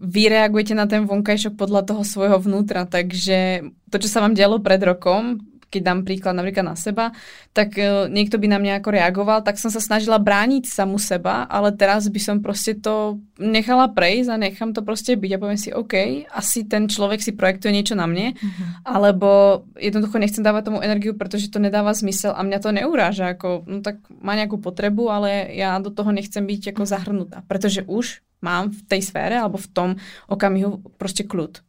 vy reagujete na ten vonkajšok podľa toho svojho vnútra, takže to, čo sa vám dialo pred rokom, keď dám príklad napríklad na seba, tak uh, niekto by na mňa ako reagoval, tak som sa snažila brániť samu seba, ale teraz by som proste to nechala prejsť a nechám to proste byť a poviem si, OK, asi ten človek si projektuje niečo na mne, uh-huh. alebo jednoducho nechcem dávať tomu energiu, pretože to nedáva zmysel a mňa to neuráža, ako, no tak má nejakú potrebu, ale ja do toho nechcem byť ako zahrnutá, pretože už mám v tej sfére alebo v tom okamihu proste kľud.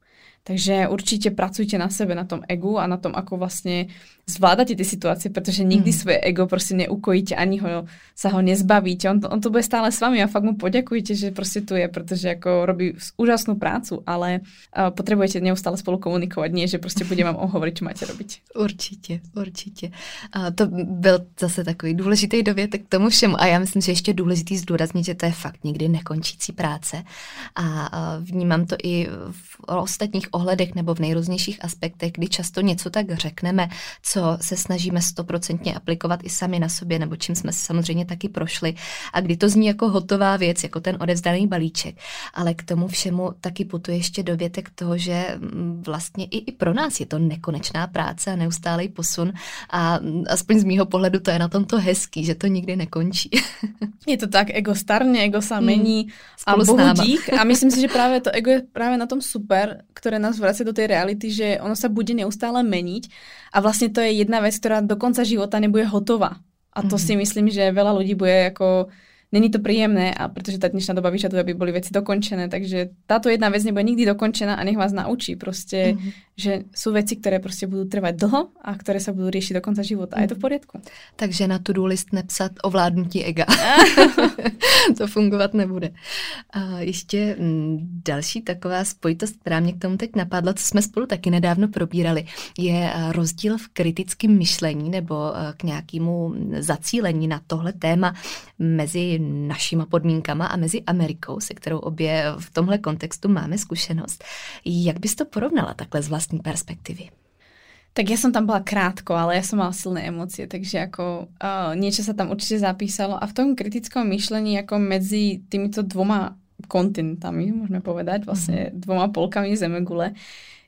Takže určite pracujte na sebe, na tom egu a na tom, ako vlastne zvládate tie situácie, pretože nikdy mm. svoje ego proste neukojíte, ani ho, sa ho nezbavíte. On to, on to bude stále s vami a fakt mu poďakujte, že proste tu je, pretože ako robí úžasnú prácu, ale uh, potrebujete neustále spolu komunikovať, nie, že proste bude vám hovoriť, čo máte robiť. Určitě, určitě. A to byl zase takový důležitý dovětek k tomu všemu a já myslím, že ještě důležitý zdůraznit, že to je fakt nikdy nekončící práce a vnímám to i v ostatních ohledech nebo v nejrůznějších aspektech, kdy často něco tak řekneme, co se snažíme stoprocentně aplikovat i sami na sobě, nebo čím jsme samozřejmě taky prošli. A kdy to zní jako hotová věc, jako ten odevzdaný balíček. Ale k tomu všemu taky putuje ještě dovětek toho, že mm, vlastně i, i pro nás je to nekonečná práce a neustálý posun. A mm, aspoň z mýho pohledu to je na tomto hezký, že to nikdy nekončí. Je to tak, ego starne, ego sa mení mm, a bohu dík. A myslím si, že práve to ego je práve na tom super, ktoré nás vracia do tej reality, že ono sa bude neustále meniť a vlastne to je jedna vec, ktorá do konca života nebude hotová. A to mm-hmm. si myslím, že veľa ľudí bude ako není to príjemné, a pretože tá dnešná doba vyžaduje, aby boli veci dokončené. Takže táto jedna vec nebude nikdy dokončená a nech vás naučí proste, mm-hmm. Že sú veci, ktoré proste budú trvať dlho a ktoré sa budú riešiť do konca života. A je to v poriadku. Takže na tu list nepsat ovládnutí ega. to fungovat nebude. A ještě mm, další taková spojitost, která mě k tomu teď napadla, co jsme spolu taky nedávno probírali, je rozdíl v kritickém myšlení nebo k nějakému zacílení na tohle téma mezi našima podmínkama a mezi Amerikou, se kterou obě v tomhle kontextu máme zkušenost. Jak bys to porovnala takhle z vlastní perspektivy? Tak ja som tam bola krátko, ale ja som mala silné emócie, takže ako uh, niečo sa tam určite zapísalo a v tom kritickom myšlení ako medzi týmito dvoma kontinentami, môžeme povedať, vlastne mm-hmm. dvoma polkami Zemegule,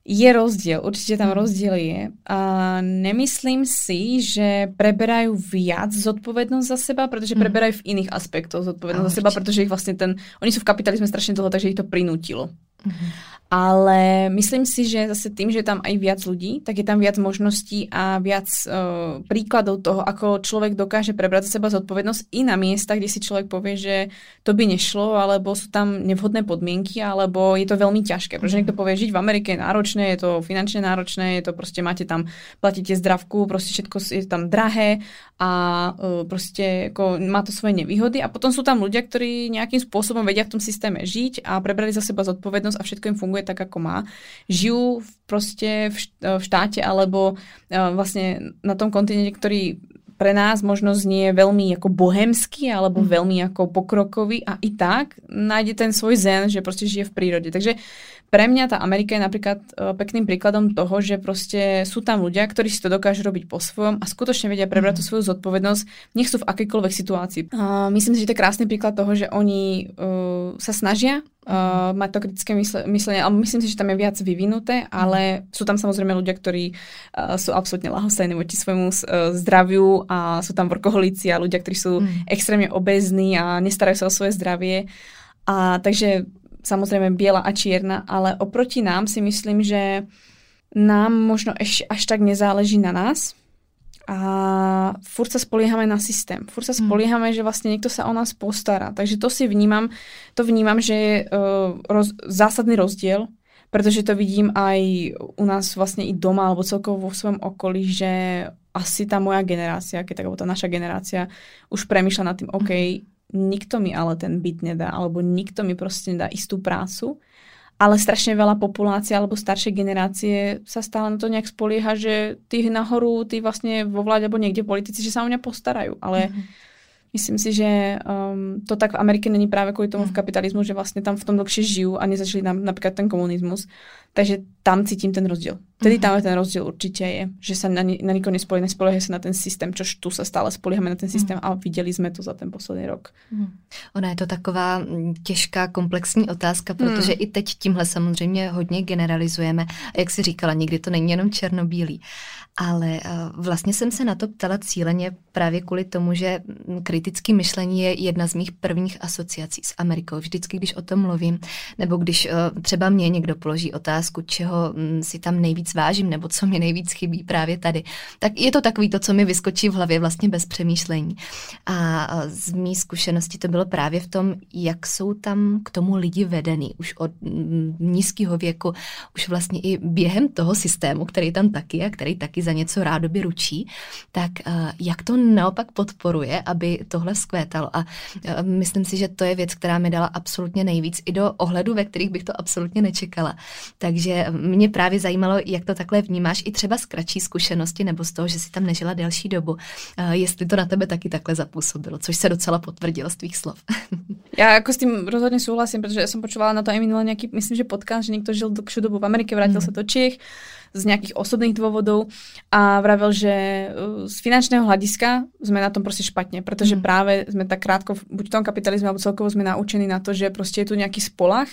je rozdiel, určite tam rozdiel je. A nemyslím si, že preberajú viac zodpovednosť za seba, pretože mm. preberajú v iných aspektoch zodpovednosť za seba, pretože ich vlastne ten, oni sú v kapitalizme strašne dlho, takže ich to prinútilo. Mm-hmm. Ale myslím si, že zase tým, že je tam aj viac ľudí, tak je tam viac možností a viac uh, príkladov toho, ako človek dokáže prebrať za seba zodpovednosť i na miestach, kde si človek povie, že to by nešlo, alebo sú tam nevhodné podmienky, alebo je to veľmi ťažké. Pretože niekto povie, žiť v Amerike je náročné, je to finančne náročné, je to proste, máte tam, platíte zdravku, proste všetko je tam drahé a uh, proste ako, má to svoje nevýhody. A potom sú tam ľudia, ktorí nejakým spôsobom vedia v tom systéme žiť a prebrali za seba zodpovednosť a všetko im funguje funguje tak, ako má. Žijú proste v štáte alebo vlastne na tom kontinente, ktorý pre nás možno znie veľmi ako bohemský alebo mm. veľmi ako pokrokový a i tak nájde ten svoj zen, že proste žije v prírode. Takže pre mňa tá Amerika je napríklad uh, pekným príkladom toho, že proste sú tam ľudia, ktorí si to dokážu robiť po svojom a skutočne vedia prebrať mm. tú svoju zodpovednosť, nech sú v akejkoľvek situácii. Uh, myslím si, že to je krásny príklad toho, že oni uh, sa snažia uh, mať to kritické mysle, myslenie, ale myslím si, že tam je viac vyvinuté, ale sú tam samozrejme ľudia, ktorí uh, sú absolútne lahostajní voči svojmu uh, zdraviu a sú tam workoholici a ľudia, ktorí sú mm. extrémne obezní a nestarajú sa o svoje zdravie. A takže samozrejme biela a čierna, ale oproti nám si myslím, že nám možno ešte až tak nezáleží na nás a furt sa spoliehame na systém. Furt sa hmm. spoliehame, že vlastne niekto sa o nás postará. Takže to si vnímam, to vnímam, že je uh, roz, zásadný rozdiel, pretože to vidím aj u nás vlastne i doma alebo celkovo vo svojom okolí, že asi tá moja generácia, keď tak, tá naša generácia už premýšľa nad tým, OK, nikto mi ale ten byt nedá, alebo nikto mi proste nedá istú prácu, ale strašne veľa populácie alebo staršej generácie sa stále na to nejak spolieha, že tí nahoru, tí vlastne vo vláde alebo niekde politici, že sa o mňa postarajú, ale mm-hmm Myslím si, že um, to tak v Amerike není práve kvôli tomu v mm. kapitalizmu, že vlastne tam v tom dlhšie žijú a nezažili nám napríklad ten komunizmus. Takže tam cítim ten rozdiel. Tedy mm. tam ten rozdiel určite je, že sa na, na nikoho nespolieha, nespolieha sa na ten systém, čož tu sa stále spoliehame na ten systém mm. a viděli jsme to za ten poslední rok. Mm. Ona je to taková mm, těžká, komplexní otázka, protože mm. i teď tímhle samozřejmě hodně generalizujeme. A jak si říkala, nikdy to není jenom černobílý. Ale uh, vlastně jsem se na to ptala cíleně právě kvůli tomu, že kritické myšlení je jedna z mých prvních asociací s Amerikou. Vždycky, když o tom mluvím, nebo když uh, třeba mě někdo položí otázku, čeho um, si tam nejvíc vážím, nebo co mi nejvíc chybí právě tady, tak je to takový to, co mi vyskočí v hlavě vlastně bez přemýšlení. A z mý zkušenosti to bylo právě v tom, jak jsou tam k tomu lidi vedený už od mm, nízkého věku, už vlastně i během toho systému, který tam taky a který taky za něco rádoby ručí, tak jak to naopak podporuje, aby tohle skvétalo. A myslím si, že to je věc, která mi dala absolutně nejvíc i do ohledu, ve kterých bych to absolutně nečekala. Takže mě právě zajímalo, jak to takhle vnímáš, i třeba z kratší zkušenosti nebo z toho, že si tam nežila delší dobu. Uh, jestli to na tebe taky takhle zapůsobilo, což se docela potvrdilo z tvých slov. Já jako s tím rozhodně souhlasím, protože jsem počúvala na to aj minule nějaký, myslím, že podcast, že někdo žil dlhšiu dobu v Amerike, vrátil mm. se do Čech z nejakých osobných dôvodov a vravel, že uh, z finančného hľadiska sme na tom proste špatne, pretože mm. práve sme tak krátko, buď v tom kapitalizme, alebo celkovo sme naučení na to, že proste je tu nejaký spolach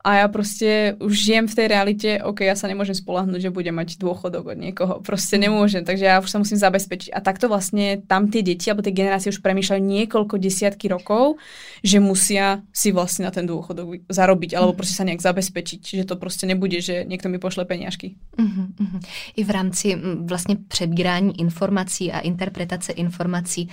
a ja proste už žijem v tej realite, ok, ja sa nemôžem spolahnúť, že budem mať dôchodok od niekoho. Proste mhm. nemôžem, takže ja už sa musím zabezpečiť. A takto vlastne tam tie deti, alebo tie generácie už premýšľajú niekoľko desiatky rokov, že musia si vlastne na ten dôchodok zarobiť, alebo mhm. proste sa nejak zabezpečiť, že to proste nebude, že niekto mi pošle peniažky. Uh-huh, uh-huh. I v rámci vlastně přebírání informací a interpretace informací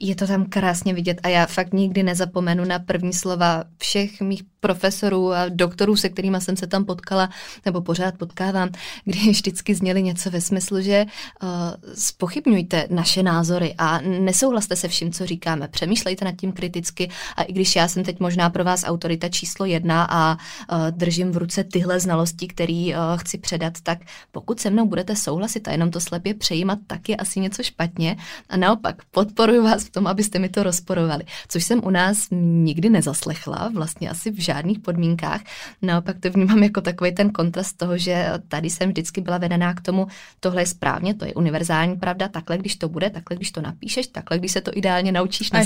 je to tam krásně vidět a já fakt nikdy nezapomenu na první slova všech mých profesorů a doktorů, se kterými jsem se tam potkala, nebo pořád potkávám, kdy vždycky zněli něco ve smyslu, že uh, spochybňujte naše názory a nesouhlaste se vším, co říkáme. Přemýšlejte nad tím kriticky a i když já jsem teď možná pro vás autorita číslo jedna a uh, držím v ruce tyhle znalosti, který uh, chci předat, tak pokud se mnou budete souhlasit a jenom to slepě přejímat, tak je asi něco špatně a naopak podporuji vás v tom, abyste mi to rozporovali. Což jsem u nás nikdy nezaslechla, vlastně asi v žádných podmínkách. Naopak to vnímám jako takový ten kontrast toho, že tady jsem vždycky byla vedená k tomu, tohle je správně, to je univerzální pravda, takhle, když to bude, takhle, když to napíšeš, takhle, když se to ideálně naučíš na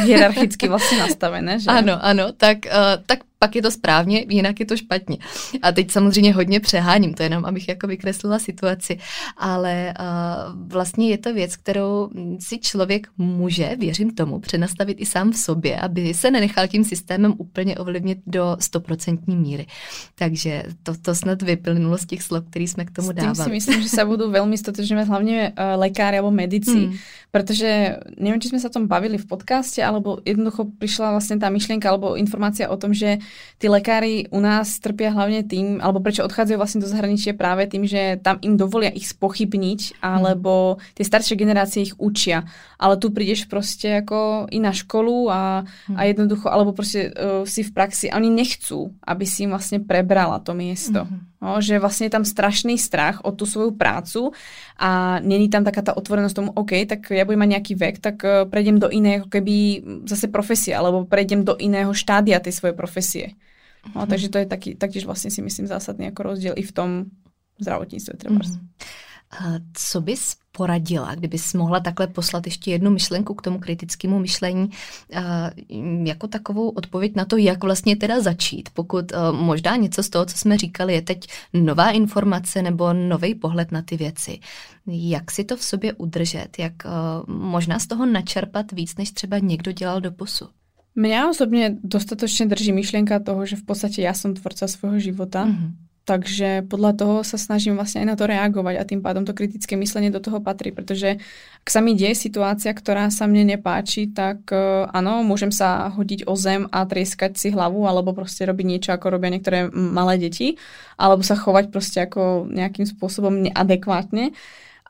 hierarchicky vlastně nastavené, že? Ano, ano, tak, uh, tak pak je to správně, jinak je to špatně. A teď samozřejmě hodně přeháním, to jenom, abych jako vykreslila situaci, ale uh, vlastně je to věc, kterou si člověk může, věřím tomu, přenastavit i sám v sobě, aby se nenechal tím systémem úplně ovlivnit do stoprocentní míry. Takže to, to snad vyplynulo z těch slov, které jsme k tomu dávali. S si myslím, že se budou velmi stotožňovat hlavně uh, lékáři nebo medici, hmm. protože nevím, či jsme se o tom bavili v podcaste, alebo jednoducho přišla vlastně ta myšlenka alebo informácia o tom, že tí lekári u nás trpia hlavne tým, alebo prečo odchádzajú vlastne do zahraničia práve tým, že tam im dovolia ich spochybniť, alebo tie staršie generácie ich učia. Ale tu prídeš proste ako i na školu a, a jednoducho, alebo proste uh, si v praxi, a oni nechcú, aby si im vlastne prebrala to miesto. Mm-hmm. No, že vlastne je tam strašný strach o tú svoju prácu a není tam taká tá otvorenosť tomu, OK, tak ja budem mať nejaký vek, tak uh, prejdem do iného keby zase profesie, alebo prejdem do iného štádia tej svojej profesie. No, mm-hmm. Takže to je taký, taktiež vlastne si myslím zásadný ako rozdiel i v tom zdravotníctve. Mm-hmm. Co bys poradila, kdybys mohla takhle poslat ještě jednu myšlenku k tomu kritickému myšlení, jako takovou odpověď na to, jak vlastně teda začít, pokud možná něco z toho, co jsme říkali, je teď nová informace nebo nový pohled na ty věci. Jak si to v sobě udržet, jak možná z toho načerpat víc, než třeba někdo dělal do posu? Mňa osobne dostatočne drží myšlienka toho, že v podstate ja som tvorca svojho života. Mm-hmm Takže podľa toho sa snažím vlastne aj na to reagovať a tým pádom to kritické myslenie do toho patrí, pretože ak sa mi deje situácia, ktorá sa mne nepáči, tak uh, áno, môžem sa hodiť o zem a trieskať si hlavu alebo proste robiť niečo, ako robia niektoré malé deti, alebo sa chovať proste ako nejakým spôsobom neadekvátne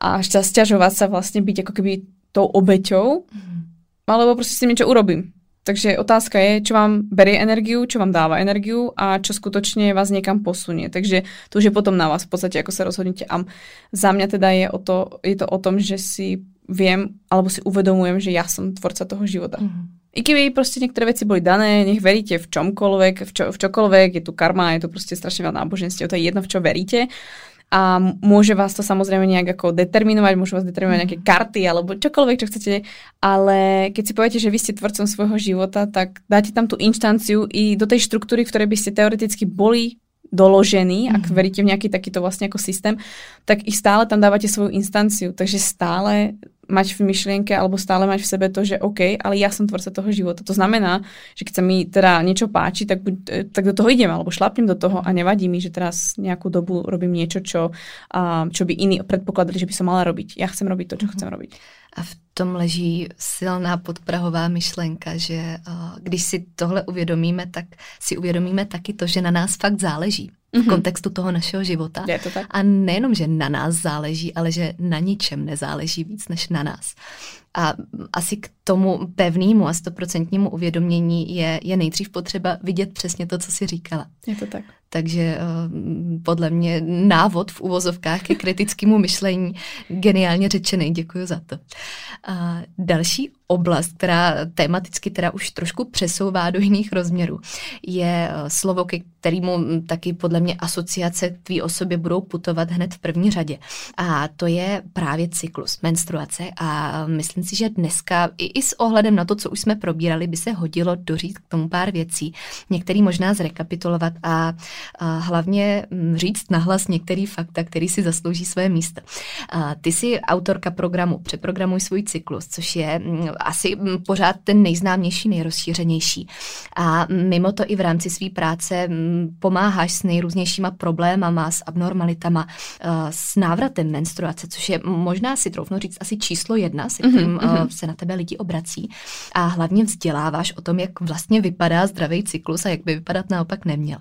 a sťažovať sa vlastne byť ako keby tou obeťou, mm. alebo proste si niečo urobím. Takže otázka je, čo vám berie energiu, čo vám dáva energiu a čo skutočne vás niekam posunie. Takže to už je potom na vás v podstate, ako sa rozhodnete. A za mňa teda je, o to, je to o tom, že si viem alebo si uvedomujem, že ja som tvorca toho života. Mm-hmm. I keby proste niektoré veci boli dané, nech veríte v čomkoľvek, v, čo, v čokoľvek, je tu karma, je tu proste strašne veľa náboženstiev, to je jedno, v čo veríte a môže vás to samozrejme nejak ako determinovať, môžu vás determinovať nejaké mhm. karty alebo čokoľvek, čo chcete, ale keď si poviete, že vy ste tvorcom svojho života, tak dáte tam tú inštanciu i do tej štruktúry, v ktorej by ste teoreticky boli doložení, ak mm. veríte v nejaký takýto vlastne ako systém, tak ich stále tam dávate svoju instanciu, takže stále mať v myšlienke alebo stále mať v sebe to, že OK, ale ja som tvorca toho života. To znamená, že keď sa mi teda niečo páči, tak, buď, e, tak do toho idem alebo šlapnem do toho a nevadí mi, že teraz nejakú dobu robím niečo, čo, čo by iní predpokladali, že by som mala robiť. Ja chcem robiť to, čo mm-hmm. chcem robiť. A v tom leží silná podprahová myšlenka, že uh, když si tohle uvědomíme, tak si uvědomíme taky to, že na nás fakt záleží v mm-hmm. kontextu toho našeho života. Je to tak? A nejenom, že na nás záleží, ale že na ničem nezáleží víc než na nás. A asi k tomu pevnému a stoprocentnímu uvědomění je, je nejdřív potřeba vidět přesně to, co si říkala. Je to tak. Takže uh, podle mě návod v uvozovkách ke kritickému myšlení geniálně řečený. Děkuji za to. Uh, další oblast, která tematicky teda už trošku přesouvá do jiných rozměrů, je eh, slovo, ke kterému taky podle mě asociace tvý osobě budou putovat hned v první řadě. A to je právě cyklus, menstruace. A myslím si, že dneska i, i s ohledem na to, co už jsme probírali, by se hodilo doříct k tomu pár věcí. Některý možná zrekapitulovat a, a hlavně hm, říct nahlas některý fakta, který si zaslouží své místo. A ty jsi autorka programu Přeprogramuj svůj cyklus, což je hm, asi mm, pořád ten nejznámější, nejrozšířenější. A mimo to i v rámci své práce mm, pomáháš s nejrůznějšíma problémama, s abnormalitama, s návratem menstruace, což je možná si troufnu říct asi číslo jedna, se mhm, kterým mm-hmm. se na tebe lidi obrací. A hlavně vzděláváš o tom, jak vlastně vypadá zdravý cyklus a jak by vypadat naopak neměl.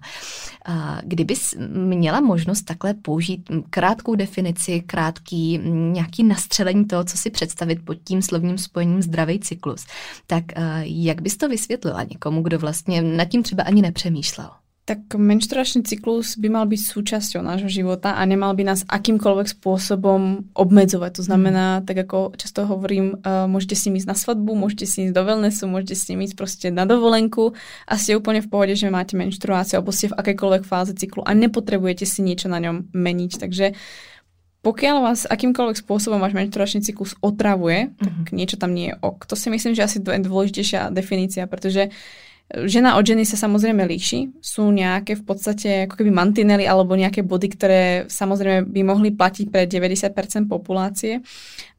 Kdybys měla možnost takhle použít krátkou definici, krátký nějaký nastřelení toho, co si představit pod tím slovním spojením zdravý zdravý cyklus. Tak eh, jak bys to vysvětlila někomu, kdo vlastně nad tím třeba ani nepřemýšlel? Tak menšturačný cyklus by mal byť súčasťou nášho života a nemal by nás akýmkoľvek spôsobom obmedzovať. To znamená, mm. tak ako často hovorím, uh, môžete si ísť na svadbu, môžete si ísť do wellnessu, môžete si ísť proste na dovolenku a ste úplne v pohode, že máte menštruáciu alebo ste v akejkoľvek fáze cyklu a nepotrebujete si niečo na ňom meniť. Takže pokiaľ vás akýmkoľvek spôsobom váš menštruačný cyklus otravuje, mm-hmm. tak mhm. niečo tam nie je ok. To si myslím, že asi dôležitejšia definícia, pretože žena od ženy sa samozrejme líši. Sú nejaké v podstate ako keby mantinely alebo nejaké body, ktoré samozrejme by mohli platiť pre 90% populácie.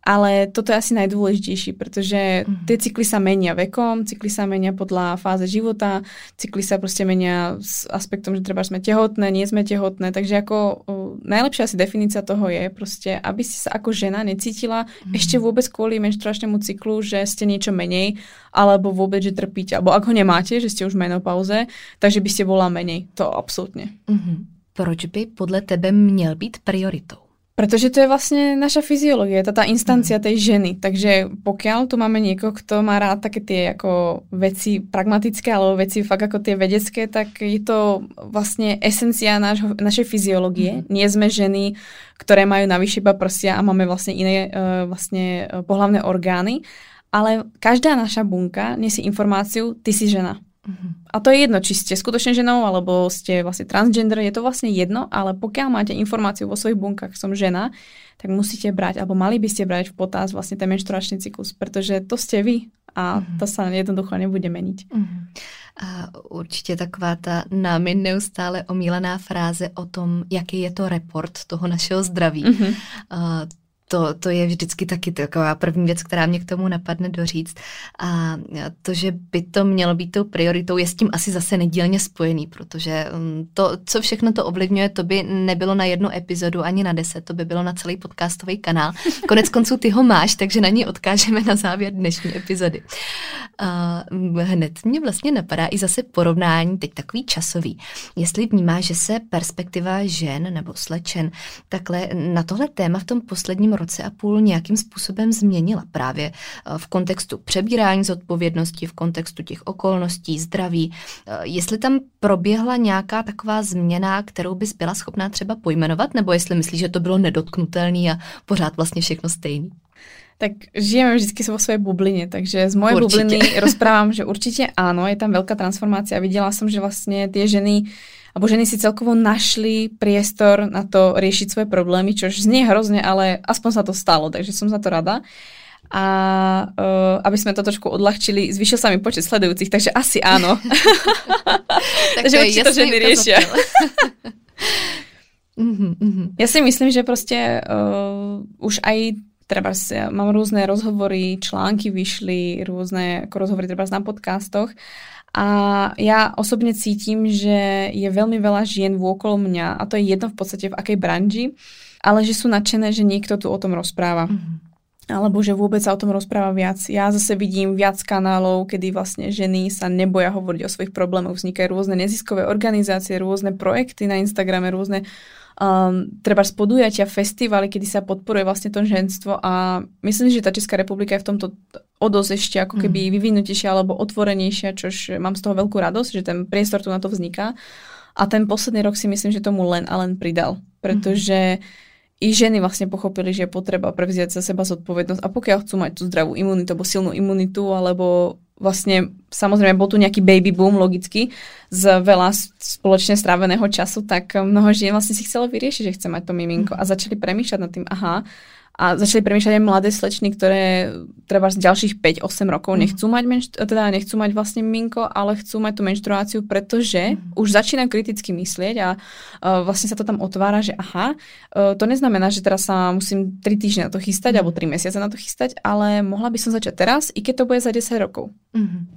Ale toto je asi najdôležitejší, pretože mm. tie cykly sa menia vekom, cykly sa menia podľa fáze života, cykly sa proste menia s aspektom, že treba sme tehotné, nie sme tehotné, takže ako najlepšia asi definícia toho je proste, aby si sa ako žena necítila mm. ešte vôbec kvôli menštruačnému cyklu, že ste niečo menej, alebo vôbec, že trpíte, alebo ak ho nemáte, že ste už v menopauze, takže by ste bola menej. To absolútne. Mm-hmm. Proč by podle tebe měl být prioritou? Pretože to je vlastne naša fyziológia, tá, tá instancia mhm. tej ženy. Takže pokiaľ tu máme niekoho, kto má rád také tie ako veci pragmatické alebo veci fakt ako tie vedecké, tak je to vlastne esencia nášho, našej fyziológie. Mm. Nie sme ženy, ktoré majú navyše iba prsia a máme vlastne iné uh, vlastne uh, pohlavné orgány. Ale každá naša bunka nesie informáciu, ty si žena. A to je jedno, či ste skutočne ženou, alebo ste vlastne transgender, je to vlastne jedno, ale pokiaľ máte informáciu vo svojich bunkách, som žena, tak musíte brať, alebo mali by ste brať v potaz vlastne ten menštruačný cyklus, pretože to ste vy a uh-huh. to sa jednoducho nebude meniť. Uh-huh. A určitě taková ta námi neustále omílená fráze o tom, jaký je to report toho našeho zdraví. Uh-huh. Uh, to, to je vždycky taky taková první věc, která mě k tomu napadne doříct. A to, že by to mělo být tou prioritou, je s tím asi zase nedílně spojený, protože um, to, co všechno to ovlivňuje, to by nebylo na jednu epizodu ani na deset, to by bylo na celý podcastový kanál. Konec konců ty ho máš, takže na ní odkážeme na závěr dnešní epizody. A hned mě vlastně napadá i zase porovnání, teď takový časový. Jestli vnímáš, že se perspektiva žen nebo slečen takhle na tohle téma v tom posledním roce a půl nějakým způsobem změnila právě eh, v kontextu přebírání zodpovědnosti, v kontextu těch okolností, zdraví. Eh, jestli tam proběhla nějaká taková změna, kterou bys byla schopná třeba pojmenovat, nebo jestli myslíš, že to bylo nedotknutelný a pořád vlastně všechno stejný? tak žijeme vždy vo svojej bubline, takže z mojej určite. bubliny rozprávam, že určite áno, je tam veľká transformácia. Videla som, že vlastne tie ženy alebo ženy si celkovo našli priestor na to riešiť svoje problémy, čo znie hrozne, ale aspoň sa to stalo, takže som za to rada. A uh, aby sme to trošku odľahčili, zvyšil sa mi počet sledujúcich, takže asi áno. takže určite to ženy riešia. Mhm, mhm. ja si myslím, že proste uh, už aj treba mám rôzne rozhovory, články vyšli, rôzne ako rozhovory treba na podcastoch a ja osobne cítim, že je veľmi veľa žien vôkolo mňa a to je jedno v podstate v akej branži, ale že sú nadšené, že niekto tu o tom rozpráva. Mm-hmm alebo že vôbec sa o tom rozpráva viac. Ja zase vidím viac kanálov, kedy vlastne ženy sa neboja hovoriť o svojich problémoch. Vznikajú rôzne neziskové organizácie, rôzne projekty na Instagrame, rôzne um, treba podujatia, festivaly, kedy sa podporuje vlastne to ženstvo a myslím, že tá Česká republika je v tomto o dosť ešte ako keby mm. vyvinutejšia alebo otvorenejšia, čož mám z toho veľkú radosť, že ten priestor tu na to vzniká. A ten posledný rok si myslím, že tomu len a len pridal, pretože mm i ženy vlastne pochopili, že je potreba prevziať za seba zodpovednosť a pokiaľ chcú mať tú zdravú imunitu alebo silnú imunitu alebo vlastne samozrejme bol tu nejaký baby boom logicky z veľa spoločne stráveného času, tak mnoho žien vlastne si chcelo vyriešiť, že chce mať to miminko a začali premýšľať nad tým, aha, a začali premýšľať aj mladé slečny, ktoré treba z ďalších 5-8 rokov mm. nechcú mať, menštru- teda nechcú mať vlastne miminko, ale chcú mať tú menštruáciu, pretože mm. už začínajú kriticky myslieť a uh, vlastne sa to tam otvára, že aha, uh, to neznamená, že teraz sa musím 3 týždne na to chystať mm. alebo 3 mesiace na to chystať, ale mohla by som začať teraz, i keď to bude za 10 rokov. Mm.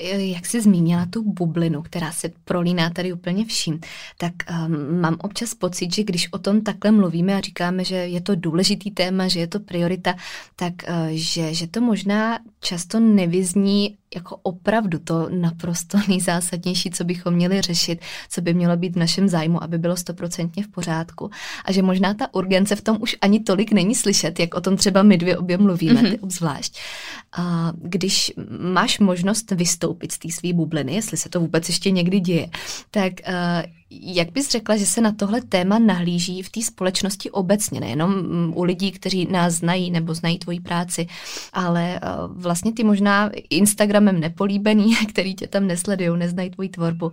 Jak jsi zmínila tu bublinu, která se prolíná tady úplně vším, tak um, mám občas pocit, že když o tom takhle mluvíme a říkáme, že je to důležitý téma, že je to priorita, tak uh, že, že to možná často nevyzní jako opravdu to naprosto nejzásadnější, co bychom měli řešit, co by mělo být v našem zájmu, aby bylo stoprocentně v pořádku. A že možná ta urgence v tom už ani tolik není slyšet, jak o tom třeba my dvě obě mluvíme, mm-hmm. ty obzvlášť. Když máš možnost vystoupit z té své bubliny, jestli se to vůbec ještě někdy děje, tak uh, jak bys řekla, že se na tohle téma nahlíží v té společnosti obecně, nejenom mm, u lidí, kteří nás znají nebo znají tvoji práci, ale uh, vlastně ty možná Instagramem nepolíbený, který tě tam nesledují, neznají tvoji tvorbu.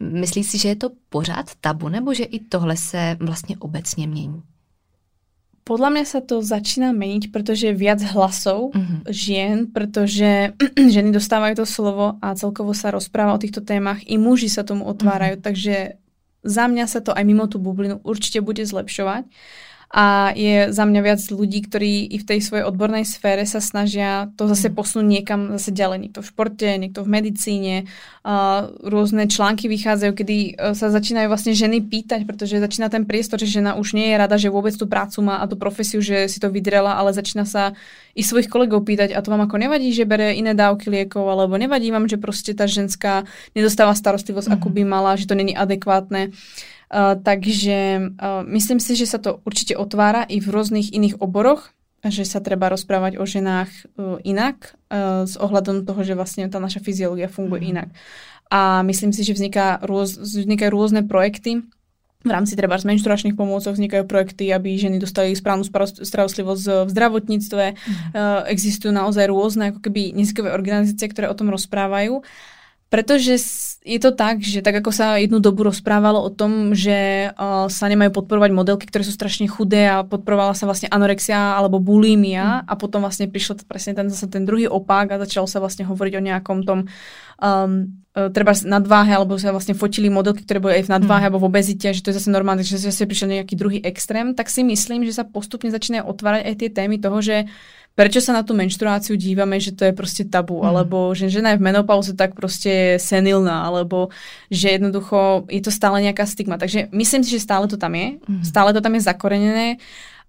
Myslíš si, že je to pořád tabu, nebo že i tohle se vlastně obecně mění? Podľa mňa sa to začína meniť, pretože je viac hlasov mm-hmm. žien, pretože ženy dostávajú to slovo a celkovo sa rozpráva o týchto témach. I muži sa tomu otvárajú, mm-hmm. takže za mňa sa to aj mimo tú bublinu určite bude zlepšovať a je za mňa viac ľudí, ktorí i v tej svojej odbornej sfére sa snažia to zase mhm. posunúť niekam zase ďalej. Niekto v športe, niekto v medicíne. Uh, rôzne články vychádzajú, kedy uh, sa začínajú vlastne ženy pýtať, pretože začína ten priestor, že žena už nie je rada, že vôbec tú prácu má a tú profesiu, že si to vydrela, ale začína sa i svojich kolegov pýtať, a to vám ako nevadí, že bere iné dávky liekov, alebo nevadí vám, že proste tá ženská nedostáva starostlivosť, mm-hmm. ako by mala, že to není adekvátne. Uh, takže uh, myslím si, že sa to určite otvára i v rôznych iných oboroch, že sa treba rozprávať o ženách uh, inak, uh, s ohľadom toho, že vlastne tá naša fyziológia funguje mm. inak. A myslím si, že vzniká rôz, vznikajú rôzne projekty, v rámci treba z menšturačných pomôcok vznikajú projekty, aby ženy dostali správnu starostlivosť v zdravotníctve. Mm. Existujú naozaj rôzne ako keby neziskové organizácie, ktoré o tom rozprávajú. Pretože je to tak, že tak ako sa jednu dobu rozprávalo o tom, že uh, sa nemajú podporovať modelky, ktoré sú strašne chudé a podporovala sa vlastne anorexia alebo bulimia mm. a potom vlastne prišiel presne ten, zase ten druhý opak a začalo sa vlastne hovoriť o nejakom tom um, treba nadváhe, alebo sa vlastne fotili modelky, ktoré boli aj v nadváhe mm. alebo v obezite, že to je zase normálne, že zase prišiel nejaký druhý extrém, tak si myslím, že sa postupne začínajú otvárať aj tie témy toho, že prečo sa na tú menštruáciu dívame, že to je proste tabu, mm. alebo že žena je v menopauze tak proste senilná, alebo že jednoducho je to stále nejaká stigma. Takže myslím si, že stále to tam je, mm. stále to tam je zakorenené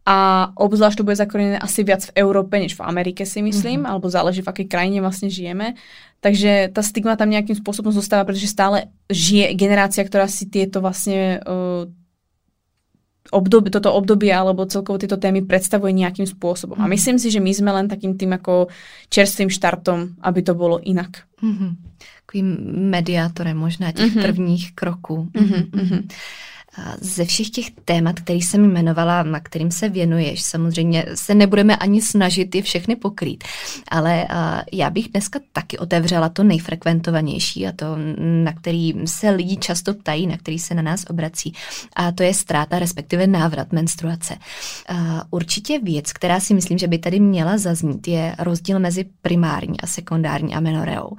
a obzvlášť to bude zakorenené asi viac v Európe, než v Amerike si myslím, mm. alebo záleží v akej krajine vlastne žijeme. Takže tá stigma tam nejakým spôsobom zostáva, pretože stále žije generácia, ktorá si tieto vlastne uh, obdobie, toto obdobie alebo celkovo tieto témy predstavuje nejakým spôsobom. A mhm. myslím si, že my sme len takým tým ako čerstvým štartom, aby to bolo inak. Mm-hmm. Takovým mediátorem možná těch mm-hmm. prvních kroků. Mm-hmm. Mm-hmm. Ze všech těch témat, který jsem jmenovala, na kterým se věnuješ, samozřejmě se nebudeme ani snažit je všechny pokrýt, ale já bych dneska taky otevřela to nejfrekventovanější a to, na který se lidi často ptají, na který se na nás obrací a to je ztráta, respektive návrat menstruace. Určitě věc, která si myslím, že by tady měla zaznít, je rozdíl mezi primární a sekundární amenoreou.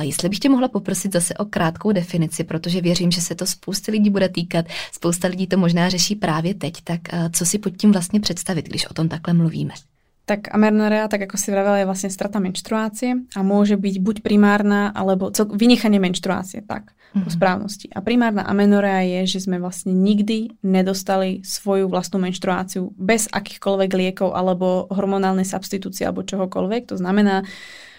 Jestli bych tě mohla poprosit zase o krátkou definici, protože věřím, že se to spousty lidí bude týkat, spousta lidí to možná řeší právě teď, tak eh, co si pod tím vlastně představit, když o tom takhle mluvíme? Tak amenorrea, tak ako si vravela, je vlastne strata menštruácie a môže byť buď primárna, alebo cel- vynechanie menštruácie, tak, mm-hmm. po mhm. správnosti. A primárna amenorea je, že sme vlastne nikdy nedostali svoju vlastnú menštruáciu bez akýchkoľvek liekov alebo hormonálnej substitúcie alebo čohokoľvek. To znamená,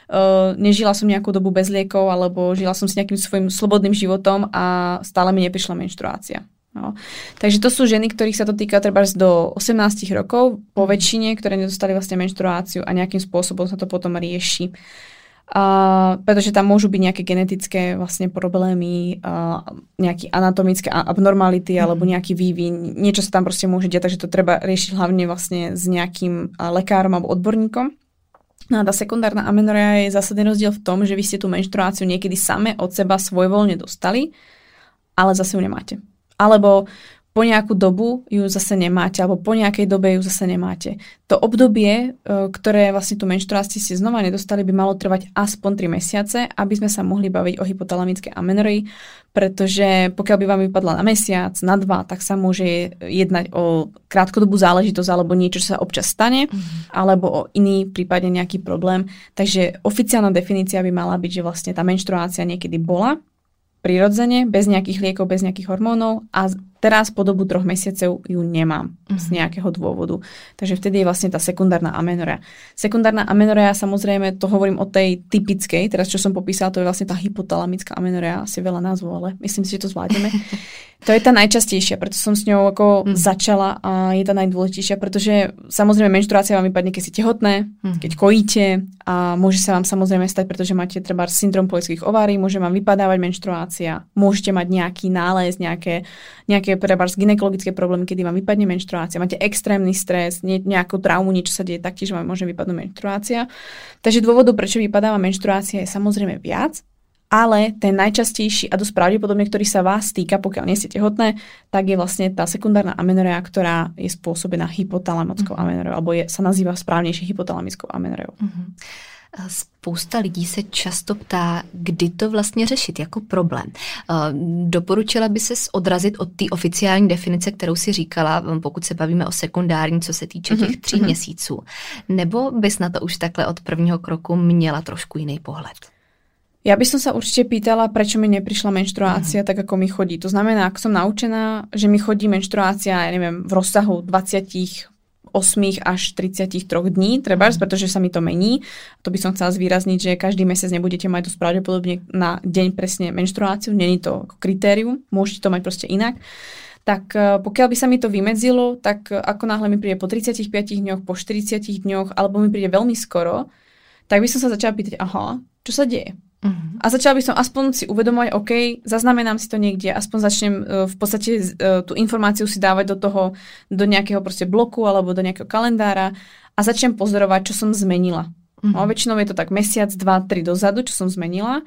Uh, nežila som nejakú dobu bez liekov alebo žila som si nejakým svojim slobodným životom a stále mi neprišla menštruácia. No. Takže to sú ženy, ktorých sa to týka treba do 18 rokov, po mhm. väčšine, ktoré nedostali vlastne menštruáciu a nejakým spôsobom sa to potom rieši. Uh, pretože tam môžu byť nejaké genetické vlastne problémy, uh, nejaké anatomické abnormality mm. alebo nejaký vývin, niečo sa tam proste môže diať, takže to treba riešiť hlavne vlastne s nejakým uh, lekárom alebo odborníkom. No a tá sekundárna amenorea je zásadný rozdiel v tom, že vy ste tú menštruáciu niekedy same od seba svojvoľne dostali, ale zase ju nemáte alebo po nejakú dobu ju zase nemáte, alebo po nejakej dobe ju zase nemáte. To obdobie, e, ktoré vlastne tú menštruáciu si znova nedostali, by malo trvať aspoň 3 mesiace, aby sme sa mohli baviť o hypotalamické amenorii, pretože pokiaľ by vám vypadla na mesiac, na dva, tak sa môže jednať o krátkodobú záležitosť alebo niečo, čo sa občas stane, mm-hmm. alebo o iný, prípadne nejaký problém. Takže oficiálna definícia by mala byť, že vlastne tá menštruácia niekedy bola, prirodzene, bez nejakých liekov, bez nejakých hormónov a teraz po dobu troch mesiacov ju nemám uh-huh. z mhm. nejakého dôvodu. Takže vtedy je vlastne tá sekundárna amenorea. Sekundárna amenorea, samozrejme, to hovorím o tej typickej, teraz čo som popísala, to je vlastne tá hypotalamická amenorea, asi veľa názvov, ale myslím si, že to zvládneme. To je tá najčastejšia, preto som s ňou ako mm. začala a je tá najdôležitejšia, pretože samozrejme menštruácia vám vypadne, keď ste tehotné, mm. keď kojíte a môže sa vám samozrejme stať, pretože máte treba syndrom polických ovárií, môže vám vypadávať menštruácia, môžete mať nejaký nález, nejaké, nejaké treba ginekologické problémy, kedy vám vypadne menštruácia, máte extrémny stres, ne, nejakú traumu, niečo sa deje, taktiež vám môže vypadnúť menštruácia. Takže dôvodov, prečo vypadáva menštruácia je samozrejme viac, ale ten najčastejší a dosť pravdepodobne, ktorý sa vás týka, pokiaľ nie ste tehotné, tak je vlastne tá sekundárna amenorea, ktorá je spôsobená hypotalamickou mm-hmm. amenoreou, alebo je, sa nazýva správnejšie hypotalamickou amenoreou. Mm-hmm. Spousta lidí se často ptá, kdy to vlastně řešit jako problém. Doporučila by se odrazit od té oficiální definice, kterou si říkala, pokud se bavíme o sekundární, co se týče těch mhm, tří mm-hmm. měsíců. Nebo bys na to už takhle od prvního kroku měla trošku jiný pohled? Ja by som sa určite pýtala, prečo mi neprišla menštruácia mm. tak, ako mi chodí. To znamená, ak som naučená, že mi chodí menštruácia, ja neviem, v rozsahu 28 až 33 dní, treba, mm. pretože sa mi to mení. To by som chcela zvýrazniť, že každý mesiac nebudete mať dosť pravdepodobne na deň presne menštruáciu, není to kritérium, môžete to mať proste inak tak e, pokiaľ by sa mi to vymedzilo, tak e, ako náhle mi príde po 35 dňoch, po 40 dňoch, alebo mi príde veľmi skoro, tak by som sa začala pýtať, aha, čo sa deje? Uh-huh. A začala by som aspoň si uvedomovať, OK, zaznamenám si to niekde, aspoň začnem uh, v podstate uh, tú informáciu si dávať do toho, do nejakého proste bloku alebo do nejakého kalendára a začnem pozorovať, čo som zmenila. Uh-huh. No, väčšinou je to tak mesiac, dva, tri dozadu, čo som zmenila,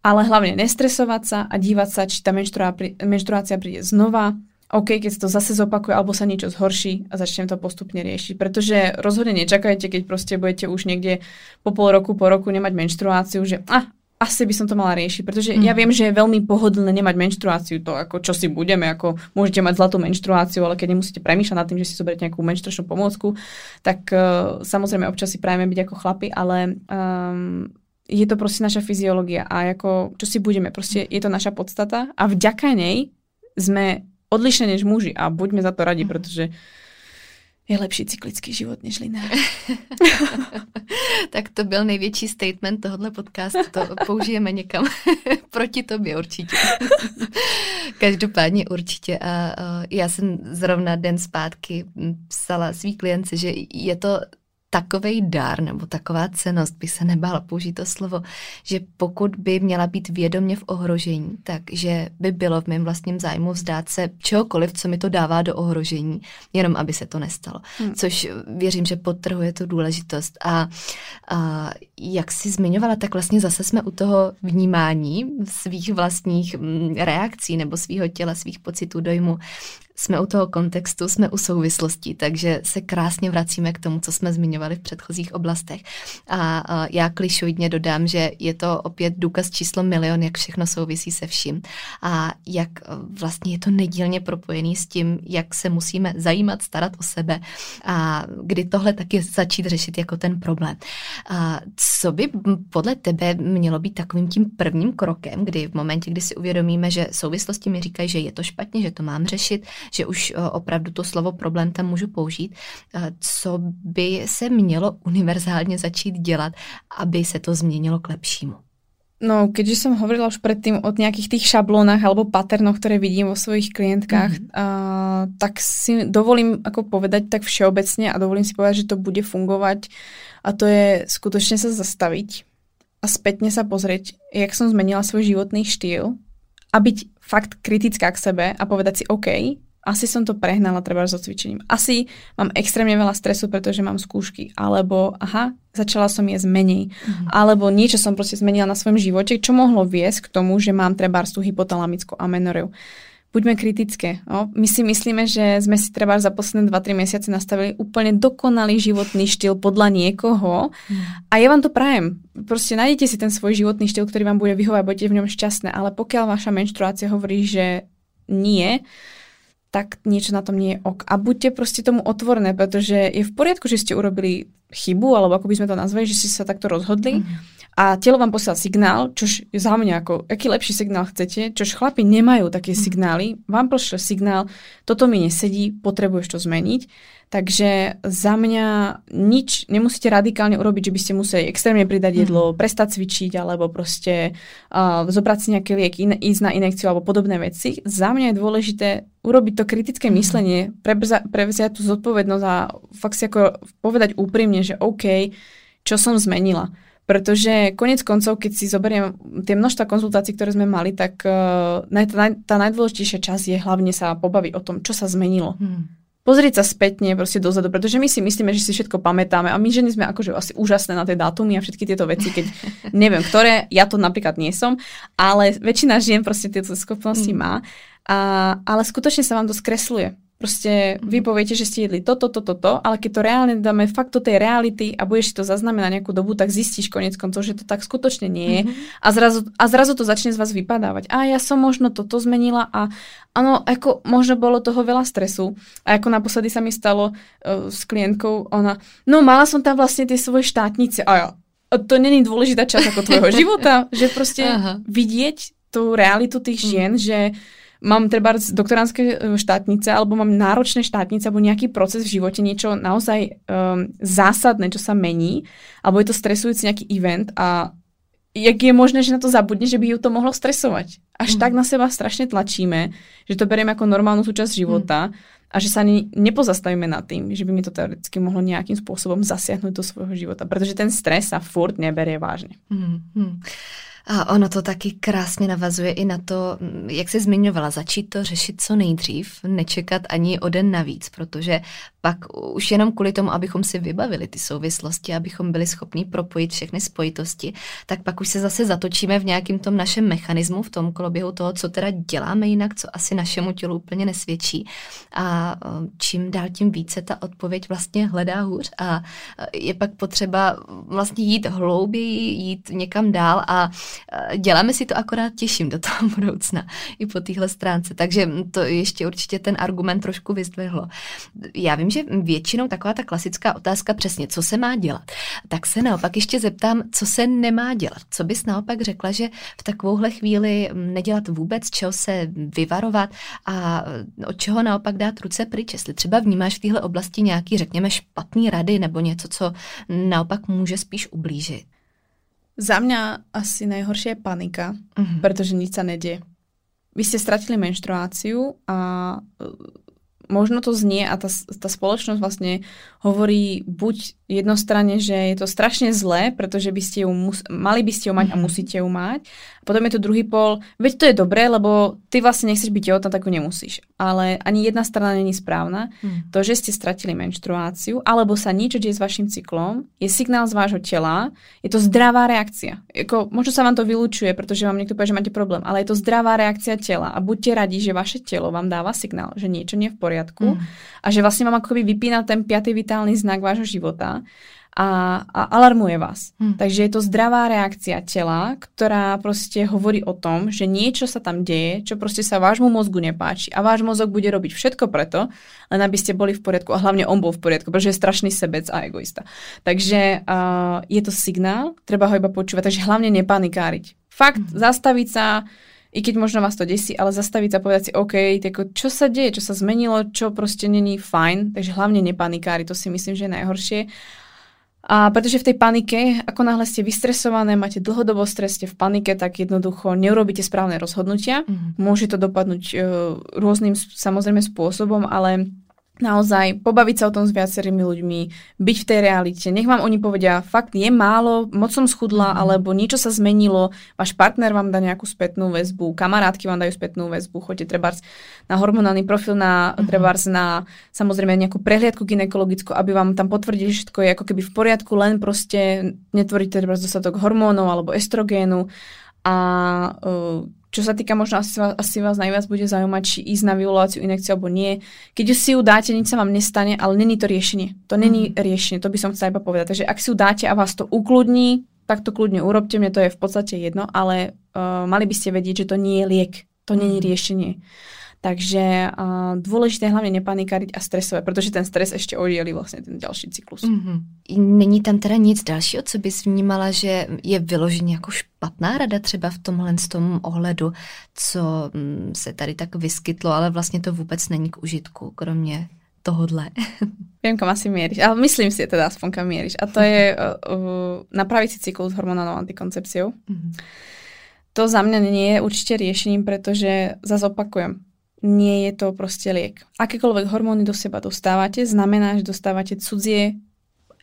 ale hlavne nestresovať sa a dívať sa, či tá menštruácia príde znova, OK, keď sa to zase zopakuje, alebo sa niečo zhorší a začnem to postupne riešiť. Pretože rozhodne nečakajte, keď proste budete už niekde po pol roku, po roku nemať menštruáciu, že ah, asi by som to mala riešiť, pretože mm. ja viem, že je veľmi pohodlné nemať menštruáciu, to ako čo si budeme, ako môžete mať zlatú menštruáciu, ale keď nemusíte premýšľať nad tým, že si zoberiete nejakú menštruačnú pomôcku, tak uh, samozrejme občas si prajeme byť ako chlapi, ale um, je to proste naša fyziológia a ako čo si budeme, proste je to naša podstata a vďaka nej sme odlišné než muži a buďme za to radi, mm. pretože je lepší cyklický život než lineár. tak to byl největší statement tohohle podcastu. To použijeme někam proti tobě určitě. Každopádně určitě. A, a já jsem zrovna den zpátky psala svý klience, že je to takový dar nebo taková cenost, bych se nebála použít to slovo, že pokud by měla být vědomě v ohrožení, takže by bylo v mém vlastním zájmu vzdát se čehokoliv, co mi to dává do ohrožení, jenom aby se to nestalo. Hmm. Což věřím, že podtrhuje tu důležitost. A, a jak jsi zmiňovala, tak vlastně zase jsme u toho vnímání svých vlastních mm, reakcí nebo svého těla, svých pocitů, dojmu jsme u toho kontextu, jsme u souvislostí, takže se krásně vracíme k tomu, co jsme zmiňovali v předchozích oblastech. A, já klišoidně dodám, že je to opět důkaz číslo milion, jak všechno souvisí se vším a jak vlastně je to nedílně propojený s tím, jak se musíme zajímat, starat o sebe a kdy tohle taky začít řešit jako ten problém. A co by podle tebe mělo být takovým tím prvním krokem, kdy v momentě, kdy si uvědomíme, že souvislosti mi říkají, že je to špatně, že to mám řešit, že už eh, opravdu to slovo problém tam můžu použít. Eh, co by se mělo univerzálně začít dělat, aby se to změnilo k lepšímu? No, keďže som hovorila už predtým o nejakých tých šablónach alebo paternoch, ktoré vidím vo svojich klientkách, mm-hmm. uh, tak si dovolím ako povedať tak všeobecne a dovolím si povedať, že to bude fungovať a to je skutočne sa zastaviť a spätne sa pozrieť, jak som zmenila svoj životný štýl a byť fakt kritická k sebe a povedať si OK, asi som to prehnala treba so cvičením. Asi mám extrémne veľa stresu, pretože mám skúšky. Alebo aha, začala som jesť menej. Mm-hmm. Alebo niečo som proste zmenila na svojom živote, čo mohlo viesť k tomu, že mám treba tú hypotalamickú amenoreu. Buďme kritické. No? My si myslíme, že sme si treba za posledné 2-3 mesiace nastavili úplne dokonalý životný štýl podľa niekoho mm. a ja vám to prajem. Proste nájdete si ten svoj životný štýl, ktorý vám bude vyhovať, budete v ňom šťastné, ale pokiaľ vaša menštruácia hovorí, že nie, tak niečo na tom nie je ok. A buďte proste tomu otvorné, pretože je v poriadku, že ste urobili chybu, alebo ako by sme to nazvali, že ste sa takto rozhodli. Mm-hmm. A telo vám posiela signál, čož za mňa ako, aký lepší signál chcete, čož chlapi nemajú také mm-hmm. signály. Vám pošle signál, toto mi nesedí, potrebuješ to zmeniť. Takže za mňa nič nemusíte radikálne urobiť, že by ste museli extrémne pridať jedlo, mm. prestať cvičiť alebo proste uh, zobrať si nejaký liek, in, ísť na inekciu alebo podobné veci. Za mňa je dôležité urobiť to kritické mm. myslenie, prevziať tú zodpovednosť a fakt si ako povedať úprimne, že OK, čo som zmenila. Pretože konec koncov, keď si zoberiem tie množstva konzultácií, ktoré sme mali, tak uh, tá, tá najdôležitejšia časť je hlavne sa pobaviť o tom, čo sa zmenilo. Hmm pozrieť sa spätne proste dozadu, pretože my si myslíme, že si všetko pamätáme a my ženy sme akože asi úžasné na tie dátumy a všetky tieto veci, keď neviem ktoré, ja to napríklad nie som, ale väčšina žien proste tieto schopnosti mm. má, a, ale skutočne sa vám to skresluje. Proste vy mhm. poviete, že ste jedli toto, toto, toto, ale keď to reálne dáme fakt do tej reality a budeš si to zaznamenať nejakú dobu, tak zistíš konec koncov, že to tak skutočne nie je. Mm-hmm. A, zrazu, a zrazu to začne z vás vypadávať. A ja som možno toto zmenila a áno, ako možno bolo toho veľa stresu. A ako naposledy sa mi stalo uh, s klientkou, ona, no mala som tam vlastne tie svoje štátnice a ja, to není dôležitá časť ako tvojho života, že proste Aha. vidieť tú realitu tých žien, mm. že mám treba doktoránske štátnice alebo mám náročné štátnice alebo nejaký proces v živote, niečo naozaj um, zásadné, čo sa mení, alebo je to stresujúci nejaký event a jak je možné, že na to zabudne, že by ju to mohlo stresovať. Až mm. tak na seba strašne tlačíme, že to beriem ako normálnu súčasť života mm. a že sa ani nepozastavíme nad tým, že by mi to teoreticky mohlo nejakým spôsobom zasiahnuť do svojho života. Pretože ten stres sa furt neberie vážne. Mm. A ono to taky krásně navazuje i na to, jak se zmiňovala, začít to řešit co nejdřív, nečekat ani o den navíc, protože pak už jenom kvůli tomu, abychom si vybavili ty souvislosti, abychom byli schopni propojit všechny spojitosti, tak pak už se zase zatočíme v nějakém tom našem mechanismu, v tom koloběhu toho, co teda děláme jinak, co asi našemu tělu úplně nesvědčí. A čím dál tím více ta odpověď vlastně hledá hůř a je pak potřeba vlastně jít hlouběji, jít někam dál a děláme si to akorát těším do toho budoucna i po téhle stránce. Takže to ještě určitě ten argument trošku vyzdvihlo. Já vím, že většinou taková ta klasická otázka přesně, co se má dělat. Tak se naopak ještě zeptám, co se nemá dělat. Co bys naopak řekla, že v takovouhle chvíli nedělat vůbec, čeho se vyvarovat a od čeho naopak dát ruce pryč. Jestli třeba vnímáš v téhle oblasti nějaký, řekněme, špatný rady nebo něco, co naopak může spíš ublížit. Za mňa asi najhoršia je panika, uh-huh. pretože nič sa nedie. Vy ste stratili menštruáciu a možno to znie a tá, tá spoločnosť vlastne hovorí buď jednostranne, že je to strašne zlé, pretože by ste ju mus- mali by ste ju mať a mhm. musíte ju mať. A potom je to druhý pol, veď to je dobré, lebo ty vlastne nechceš byť tehotná, tak ju nemusíš. Ale ani jedna strana není správna. Mm. To, že ste stratili menštruáciu, alebo sa niečo deje s vašim cyklom, je signál z vášho tela, je to zdravá reakcia. Jako, možno sa vám to vylúčuje, pretože vám niekto povie, že máte problém, ale je to zdravá reakcia tela a buďte radi, že vaše telo vám dáva signál, že niečo nie je v poriadku mm. a že vlastne vám akoby vypína ten piatý vitálny znak vášho života a, a alarmuje vás. Hmm. Takže je to zdravá reakcia tela, ktorá proste hovorí o tom, že niečo sa tam deje, čo proste sa vášmu mozgu nepáči a váš mozog bude robiť všetko preto, len aby ste boli v poriadku a hlavne on bol v poriadku, pretože je strašný sebec a egoista. Takže uh, je to signál, treba ho iba počúvať, takže hlavne nepanikáriť. Fakt, hmm. zastaviť sa, i keď možno vás to desí, ale zastaviť sa a povedať si, OK, tako, čo sa deje, čo sa zmenilo, čo proste není fajn, takže hlavne nepanikári, to si myslím, že je najhoršie. A pretože v tej panike, ako náhle ste vystresované, máte dlhodobo stres, ste v panike, tak jednoducho neurobíte správne rozhodnutia. Mm-hmm. Môže to dopadnúť uh, rôznym samozrejme spôsobom, ale naozaj pobaviť sa o tom s viacerými ľuďmi, byť v tej realite. Nech vám oni povedia, fakt je málo, moc som schudla, mm. alebo niečo sa zmenilo, váš partner vám dá nejakú spätnú väzbu, kamarátky vám dajú spätnú väzbu, choďte trebárs na hormonálny profil, na mm. trebárs na samozrejme nejakú prehliadku ginekologickú, aby vám tam potvrdili, že všetko je ako keby v poriadku, len proste netvoríte trebárs dostatok hormónov alebo estrogénu a uh, čo sa týka možno asi, asi vás najviac bude zaujímať, či ísť na vyvoláciu inekciu alebo nie. Keď si ju dáte, nič sa vám nestane, ale není to riešenie. To není mm. riešenie, to by som chcela iba povedať. Takže ak si ju dáte a vás to ukludní, tak to kľudne urobte, mne to je v podstate jedno, ale uh, mali by ste vedieť, že to nie je liek, to je mhm. Takže uh, dôležité hlavne nepanikáriť a stresovať, protože ten stres ešte oddělí vlastně ten další cyklus. Mm-hmm. Není tam teda nic dalšího, co bys vnímala, že je vyloženě jako špatná rada třeba v tomhle z tom ohledu, co mm, se tady tak vyskytlo, ale vlastně to vůbec není k užitku, kromě tohodle. Viem, kam asi mieríš, ale myslím si teda aspoň, kam mieríš. A to je uh, uh, napraviť si cyklus hormonálnou antikoncepciou. Mm-hmm. To za mňa nie je určite riešením, pretože zase opakujem, nie je to proste liek. Akékoľvek hormóny do seba dostávate, znamená, že dostávate cudzie,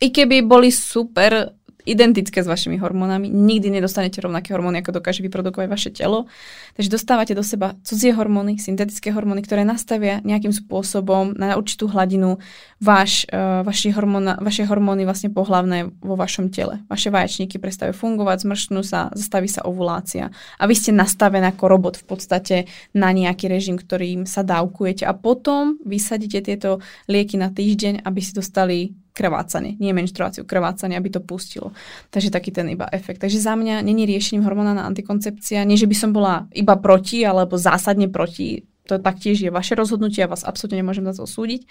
i keby boli super identické s vašimi hormónami. Nikdy nedostanete rovnaké hormóny, ako dokáže vyprodukovať vaše telo. Takže dostávate do seba cudzie hormóny, syntetické hormóny, ktoré nastavia nejakým spôsobom na určitú hladinu váš, uh, vaši hormóna, vaše hormóny vlastne pohlavné vo vašom tele. Vaše vaječníky prestajú fungovať, zmršnú sa, zastaví sa ovulácia. A vy ste nastavený ako robot v podstate na nejaký režim, ktorým sa dávkujete. A potom vysadíte tieto lieky na týždeň, aby si dostali krvácanie, nie menštruáciu, krvácanie, aby to pustilo. Takže taký ten iba efekt. Takže za mňa není riešením hormonálna antikoncepcia. Nie, že by som bola iba proti alebo zásadne proti. To taktiež je vaše rozhodnutie, ja vás absolútne nemôžem za to súdiť.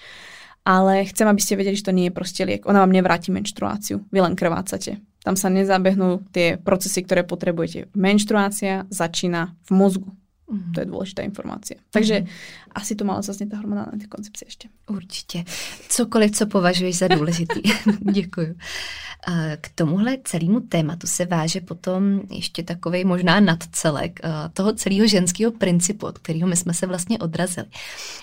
Ale chcem, aby ste vedeli, že to nie je proste liek. Ona vám nevráti menštruáciu. Vy len krvácate. Tam sa nezabehnú tie procesy, ktoré potrebujete. Menštruácia začína v mozgu. Mm. To je důležitá informace. Takže mm. asi to malo zase ta hormonální koncepce ještě. Určitě. Cokoliv, co považuješ za důležitý. Děkuju. K tomuhle celému tématu se váže potom ještě takový možná nadcelek toho celého ženského principu, od kterého my jsme se vlastně odrazili.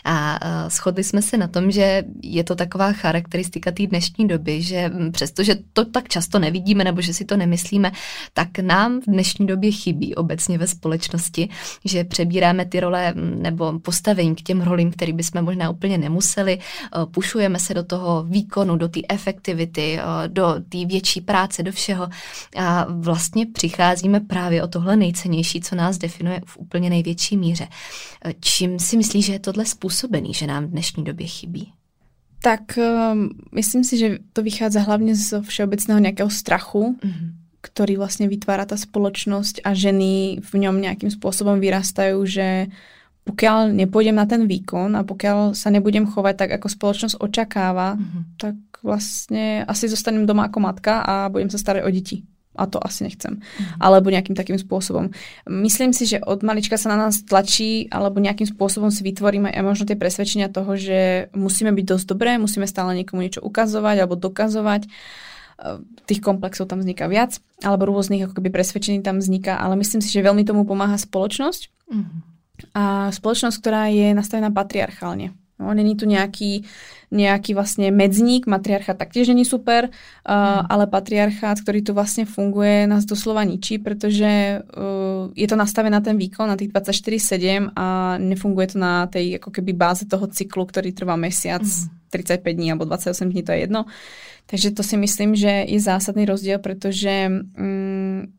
A shodli jsme se na tom, že je to taková charakteristika té dnešní doby, že přestože to tak často nevidíme nebo že si to nemyslíme, tak nám v dnešní době chybí obecně ve společnosti, že přebíráme ty role nebo postavení k těm rolím, který bychom možná úplně nemuseli, pušujeme se do toho výkonu, do té efektivity, do té větší práce, do všeho a vlastně přicházíme právě o tohle nejcennější, co nás definuje v úplně největší míře. Čím si myslíš, že je tohle způsobený, že nám v dnešní době chybí? Tak um, myslím si, že to vychádza hlavne z všeobecného nejakého strachu, mm-hmm. Ktorý vlastne vytvára tá spoločnosť a ženy v ňom nejakým spôsobom vyrastajú, že pokiaľ nepôjdem na ten výkon a pokiaľ sa nebudem chovať tak, ako spoločnosť očakáva, mm-hmm. tak vlastne asi zostanem doma ako matka a budem sa starať o deti a to asi nechcem. Mm. Alebo nejakým takým spôsobom. Myslím si, že od malička sa na nás tlačí, alebo nejakým spôsobom si vytvoríme aj možno tie presvedčenia toho, že musíme byť dosť dobré, musíme stále niekomu niečo ukazovať alebo dokazovať. Tých komplexov tam vzniká viac, alebo rôznych ako keby presvedčení tam vzniká, ale myslím si, že veľmi tomu pomáha spoločnosť. Mm. A spoločnosť, ktorá je nastavená patriarchálne. No, není tu nejaký, nejaký vlastne medzník, matriarchát taktiež není super, uh, mm. ale patriarchát, ktorý tu vlastne funguje, nás doslova ničí, pretože uh, je to nastavené na ten výkon, na tých 24-7 a nefunguje to na tej ako keby báze toho cyklu, ktorý trvá mesiac, mm. 35 dní alebo 28 dní, to je jedno. Takže to si myslím, že je zásadný rozdiel, pretože um,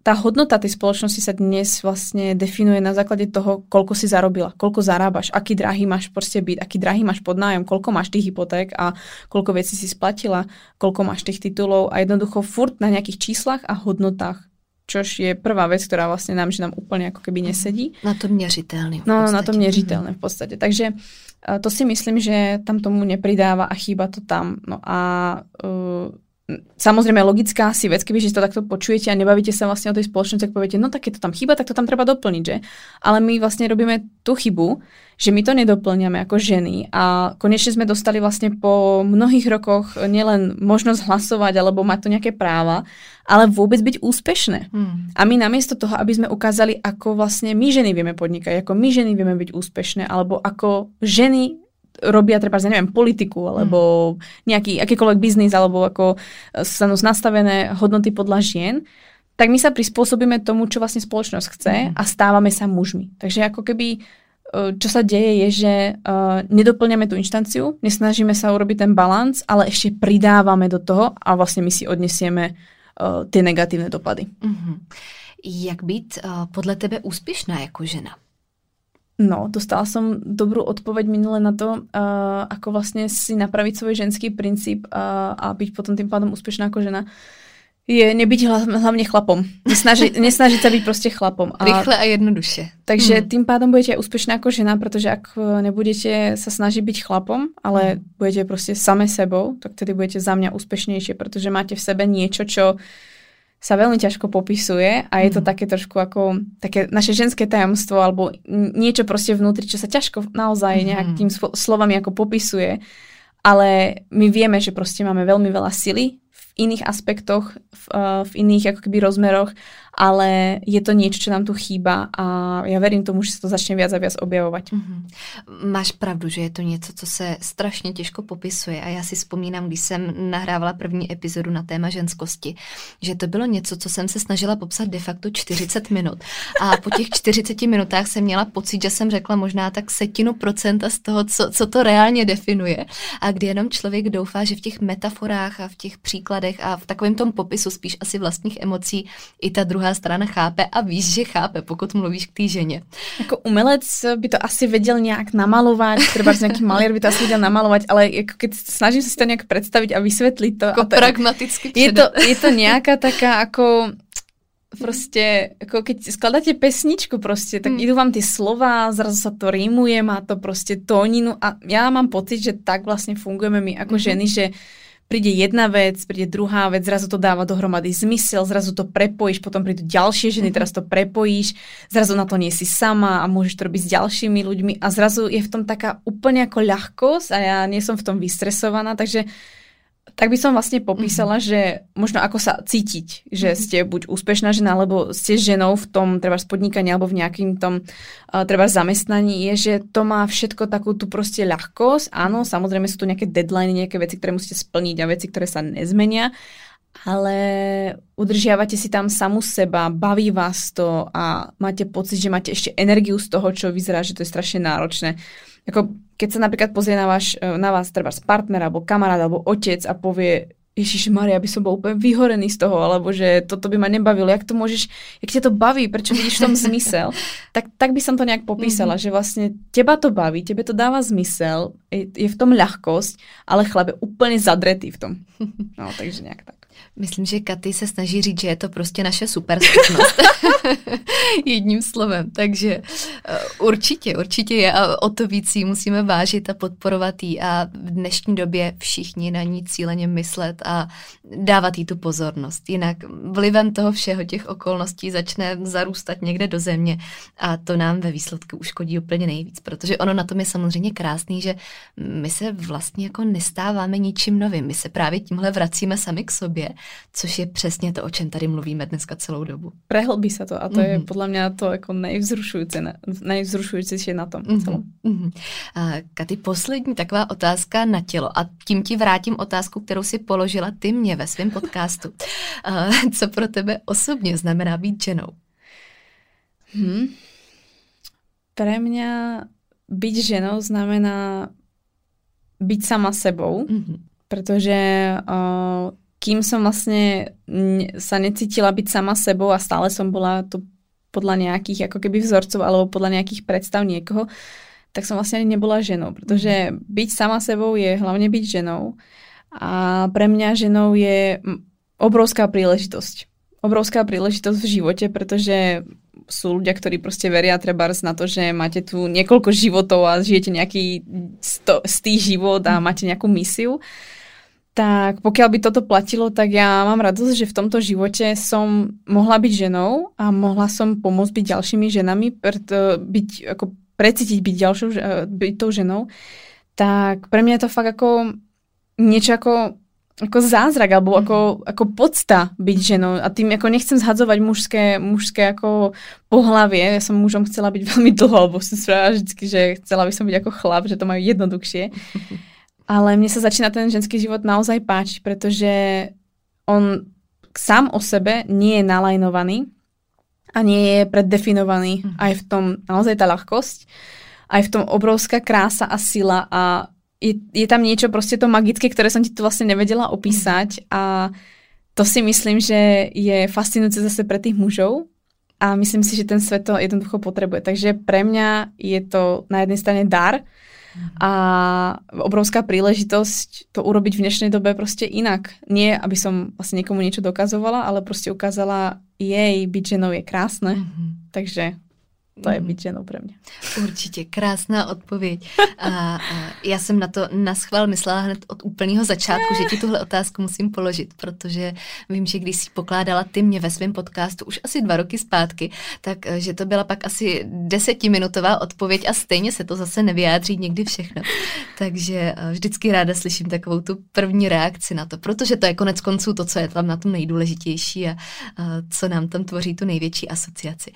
tá hodnota tej spoločnosti sa dnes vlastne definuje na základe toho, koľko si zarobila, koľko zarábaš, aký drahý máš proste byť, aký drahý máš podnájom, koľko máš tých hypoték a koľko vecí si splatila, koľko máš tých titulov a jednoducho furt na nejakých číslach a hodnotách čož je prvá vec, ktorá vlastne nám, že nám úplne ako keby nesedí. Na to měřitelný. No, na to měřitelné v podstate. Takže to si myslím, že tam tomu nepridáva a chýba to tam. No a uh, samozrejme logická si vec, keby že to takto počujete a nebavíte sa vlastne o tej spoločnosti, tak poviete, no tak keď to tam chýba, tak to tam treba doplniť, že? Ale my vlastne robíme tú chybu, že my to nedoplňame ako ženy a konečne sme dostali vlastne po mnohých rokoch nielen možnosť hlasovať alebo mať to nejaké práva, ale vôbec byť úspešné. Hmm. A my namiesto toho, aby sme ukázali, ako vlastne my ženy vieme podnikať, ako my ženy vieme byť úspešné, alebo ako ženy robia treba, neviem, politiku alebo nejaký akýkoľvek biznis alebo ako sú nastavené hodnoty podľa žien, tak my sa prispôsobíme tomu, čo vlastne spoločnosť chce mm. a stávame sa mužmi. Takže ako keby e, čo sa deje je, že uh, nedoplňame tú inštanciu, nesnažíme sa urobiť ten balans, ale ešte pridávame do toho a vlastne my si odnesieme uh, tie negatívne dopady. Mm-hmm. Jak být uh, podle tebe úspěšná jako žena? No, dostala som dobrú odpoveď minule na to, uh, ako vlastne si napraviť svoj ženský princíp uh, a byť potom tým pádom úspešná ako žena. Je nebyť hlavne chlapom. Nesnaži, nesnažiť sa byť proste chlapom. A, Rýchle a jednoduše. Takže hmm. tým pádom budete úspešná ako žena, pretože ak e, nebudete sa snažiť byť chlapom, ale hmm. budete proste same sebou, tak tedy budete za mňa úspešnejšie, pretože máte v sebe niečo, čo sa veľmi ťažko popisuje a je to mm. také trošku ako také naše ženské tajomstvo alebo niečo proste vnútri, čo sa ťažko naozaj mhm. nejakým slovami ako popisuje. Ale my vieme, že proste máme veľmi veľa sily v iných aspektoch, v, uh, v iných ako keby rozmeroch ale je to niečo, čo nám tu chýba a já verím tomu, že se to začne viac a viac objevovat. Mm-hmm. Máš pravdu, že je to něco, co se strašně těžko popisuje a já si vzpomínám, když jsem nahrávala první epizodu na téma ženskosti, že to bylo něco, co jsem se snažila popsat de facto 40 minut a po těch 40 minutách jsem měla pocit, že jsem řekla možná tak setinu procenta z toho, co, co to reálně definuje a kdy jenom člověk doufá, že v těch metaforách a v těch příkladech a v takovém tom popisu spíš asi vlastních emocí i ta druhá strana chápe a víš, že chápe, pokud mluvíš k té ženě. Jako umelec by to asi vedel nějak namalovat, třeba nějaký malier by to asi vedel namalovat, ale jako keď snažím se si to nějak představit a vysvětlit to. Jako to, pragmaticky je to, je to nějaká taká jako prostě, jako keď skladáte pesničku prostě, tak hmm. idú vám ty slova, zrazu sa to rímuje, má to prostě tóninu a já mám pocit, že tak vlastně fungujeme my jako hmm. ženy, že príde jedna vec, príde druhá vec, zrazu to dáva dohromady zmysel, zrazu to prepojíš, potom prídu ďalšie ženy, mm-hmm. teraz to prepojíš, zrazu na to nie si sama a môžeš to robiť s ďalšími ľuďmi a zrazu je v tom taká úplne ako ľahkosť a ja nie som v tom vystresovaná, takže tak by som vlastne popísala, mm-hmm. že možno ako sa cítiť, že mm-hmm. ste buď úspešná žena, alebo ste ženou v tom treba podnikaní alebo v nejakým tom uh, treba zamestnaní, je, že to má všetko takú tú proste ľahkosť. Áno, samozrejme sú tu nejaké deadliny, nejaké veci, ktoré musíte splniť a veci, ktoré sa nezmenia, ale udržiavate si tam samu seba, baví vás to a máte pocit, že máte ešte energiu z toho, čo vyzerá, že to je strašne náročné. Ako keď sa napríklad pozrie na, váš, e, na vás treba partner alebo kamarát alebo otec a povie, Ježiš Maria, by som bol úplne vyhorený z toho, alebo že toto by ma nebavilo. Jak to môžeš, jak ťa to baví, prečo vidíš v tom zmysel? tak, tak by som to nejak popísala, mm-hmm. že vlastne teba to baví, tebe to dáva zmysel, je, je v tom ľahkosť, ale chlap je úplne zadretý v tom. No, takže nejak tak. Myslím, že Katy se snaží říct, že je to prostě naše super schopnost. Jedním slovem. Takže eh, určitě, určitě je a o to víc jí musíme vážit a podporovat jí a v dnešní době všichni na ní cíleně myslet a dávat jí tu pozornost. Jinak vlivem toho všeho těch okolností začne zarůstat někde do země a to nám ve výsledku uškodí úplně nejvíc, protože ono na tom je samozřejmě krásný, že my se vlastně jako nestáváme ničím novým. My se právě tímhle vracíme sami k sobě což je přesně to, o čem tady mluvíme dneska celou dobu. Prehlbí se to a to mm-hmm. je mhm. podle mě to jako nejvzrušující, nejvzrušující na tom mm-hmm. celom. Mm-hmm. A Katy, poslední taková otázka na tělo a tím ti vrátím otázku, kterou si položila ty mě ve svém podcastu. A co pro tebe osobně znamená být ženou? Hmm. Pre mňa byť ženou znamená byť sama sebou, mm-hmm. pretože uh, kým som vlastne sa necítila byť sama sebou a stále som bola tu podľa nejakých ako keby vzorcov alebo podľa nejakých predstav niekoho, tak som vlastne ani nebola ženou, pretože byť sama sebou je hlavne byť ženou a pre mňa ženou je obrovská príležitosť. Obrovská príležitosť v živote, pretože sú ľudia, ktorí proste veria treba na to, že máte tu niekoľko životov a žijete nejaký stý život a máte nejakú misiu tak pokiaľ by toto platilo, tak ja mám radosť, že v tomto živote som mohla byť ženou a mohla som pomôcť byť ďalšími ženami, preto byť, ako precítiť byť ďalšou byť tou ženou, tak pre mňa je to fakt ako niečo ako, ako zázrak alebo ako, mhm. ako podsta byť ženou a tým ako nechcem zhadzovať mužské, mužské ako pohlavie, ja som mužom chcela byť veľmi dlho, lebo som vždycky, že chcela by som byť ako chlap, že to majú jednoduchšie. Ale mne sa začína ten ženský život naozaj páčiť, pretože on sám o sebe nie je nalajnovaný a nie je preddefinovaný. Mm. Aj v tom naozaj tá ľahkosť, aj v tom obrovská krása a sila a je, je tam niečo proste to magické, ktoré som ti tu vlastne nevedela opísať mm. a to si myslím, že je fascinujúce zase pre tých mužov a myslím si, že ten svet to jednoducho potrebuje. Takže pre mňa je to na jednej strane dar, a obrovská príležitosť to urobiť v dnešnej dobe proste inak. Nie, aby som vlastne niekomu niečo dokazovala, ale proste ukázala jej, byť ženou je krásne. Mm-hmm. Takže to je mhm. byť ženou pre mě. Určitě, krásná odpověď. A, a já jsem na to na schvál myslela hned od úplného začátku, že ti tuhle otázku musím položit, protože vím, že když si pokládala ty mě ve svém podcastu už asi dva roky zpátky, tak eh, že to byla pak asi desetiminutová odpověď a stejně se to zase nevyjádří někdy všechno. Takže eh, vždycky ráda slyším takovou tu první reakci na to, protože to je konec konců to, co je tam na tom nejdůležitější a, a co nám tam tvoří tu největší asociaci.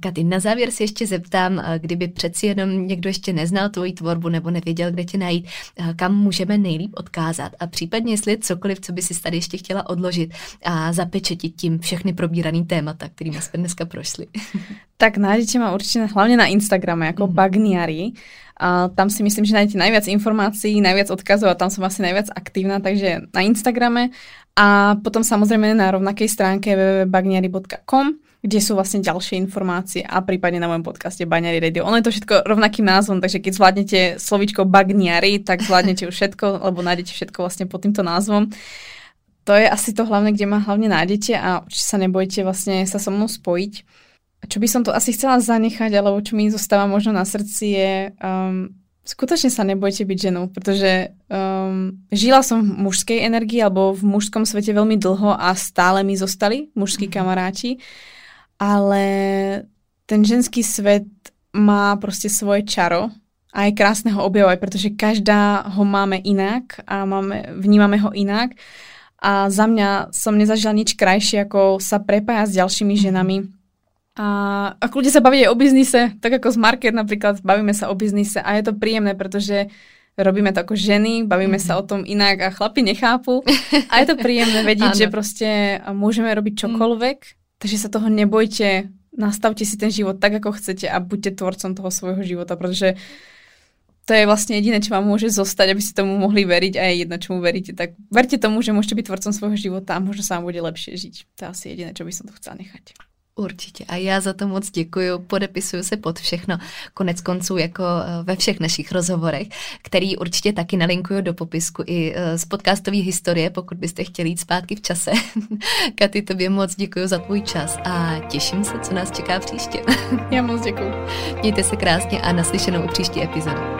Katy, na závěr závěr si ještě zeptám, eh, kdyby přeci jenom někdo ještě neznal tvoji tvorbu nebo nevěděl, kde tě najít, eh, kam můžeme nejlíp odkázat a případně jestli je cokoliv, co by si tady ještě chtěla odložit a zapečetit tím všechny probíraný témata, kterými jsme dneska prošli. Tak nájdete ma určite hlavne na Instagrame ako mm. Bagniari. A tam si myslím, že nájdete najviac informácií, najviac odkazov a tam som asi najviac aktívna, takže na Instagrame a potom samozrejme na rovnakej stránke www.bagniari.com kde sú vlastne ďalšie informácie a prípadne na mojom podcaste Baňari Radio. Ono je to všetko rovnakým názvom, takže keď zvládnete slovičko Bagniari, tak zvládnete už všetko, lebo nájdete všetko vlastne pod týmto názvom. To je asi to hlavné, kde ma hlavne nájdete a určite sa nebojte vlastne sa so mnou spojiť. Čo by som to asi chcela zanechať, alebo čo mi zostáva možno na srdci je, um, Skutočne sa nebojte byť ženou, pretože um, žila som v mužskej energii alebo v mužskom svete veľmi dlho a stále mi zostali mužskí mm. Ale ten ženský svet má proste svoje čaro a je krásne ho objavovať, pretože každá ho máme inak a máme, vnímame ho inak a za mňa som nezažila nič krajšie, ako sa prepájať s ďalšími mhm. ženami a ak ľudia sa bavia o biznise, tak ako z Market napríklad, bavíme sa o biznise a je to príjemné, pretože robíme to ako ženy, bavíme mm. sa o tom inak a chlapi nechápu. A je to príjemné vedieť, že proste môžeme robiť mhm. čokoľvek. Takže sa toho nebojte, nastavte si ten život tak, ako chcete a buďte tvorcom toho svojho života, pretože to je vlastne jediné, čo vám môže zostať, aby ste tomu mohli veriť a je jedno, čomu veríte. Tak verte tomu, že môžete byť tvorcom svojho života a možno sa vám bude lepšie žiť. To je asi jediné, čo by som tu chcela nechať. Určitě. A já za to moc děkuji. Podepisuju se pod všechno. Konec konců jako eh, ve všech našich rozhovorech, který určitě taky nalinkuju do popisku i eh, z podcastové historie, pokud byste chtěli jít zpátky v čase. Katy, tobě moc děkuji za tvůj čas a těším se, co nás čeká příště. Já moc děkuji. Mějte se krásně a naslyšenou u příští epizody.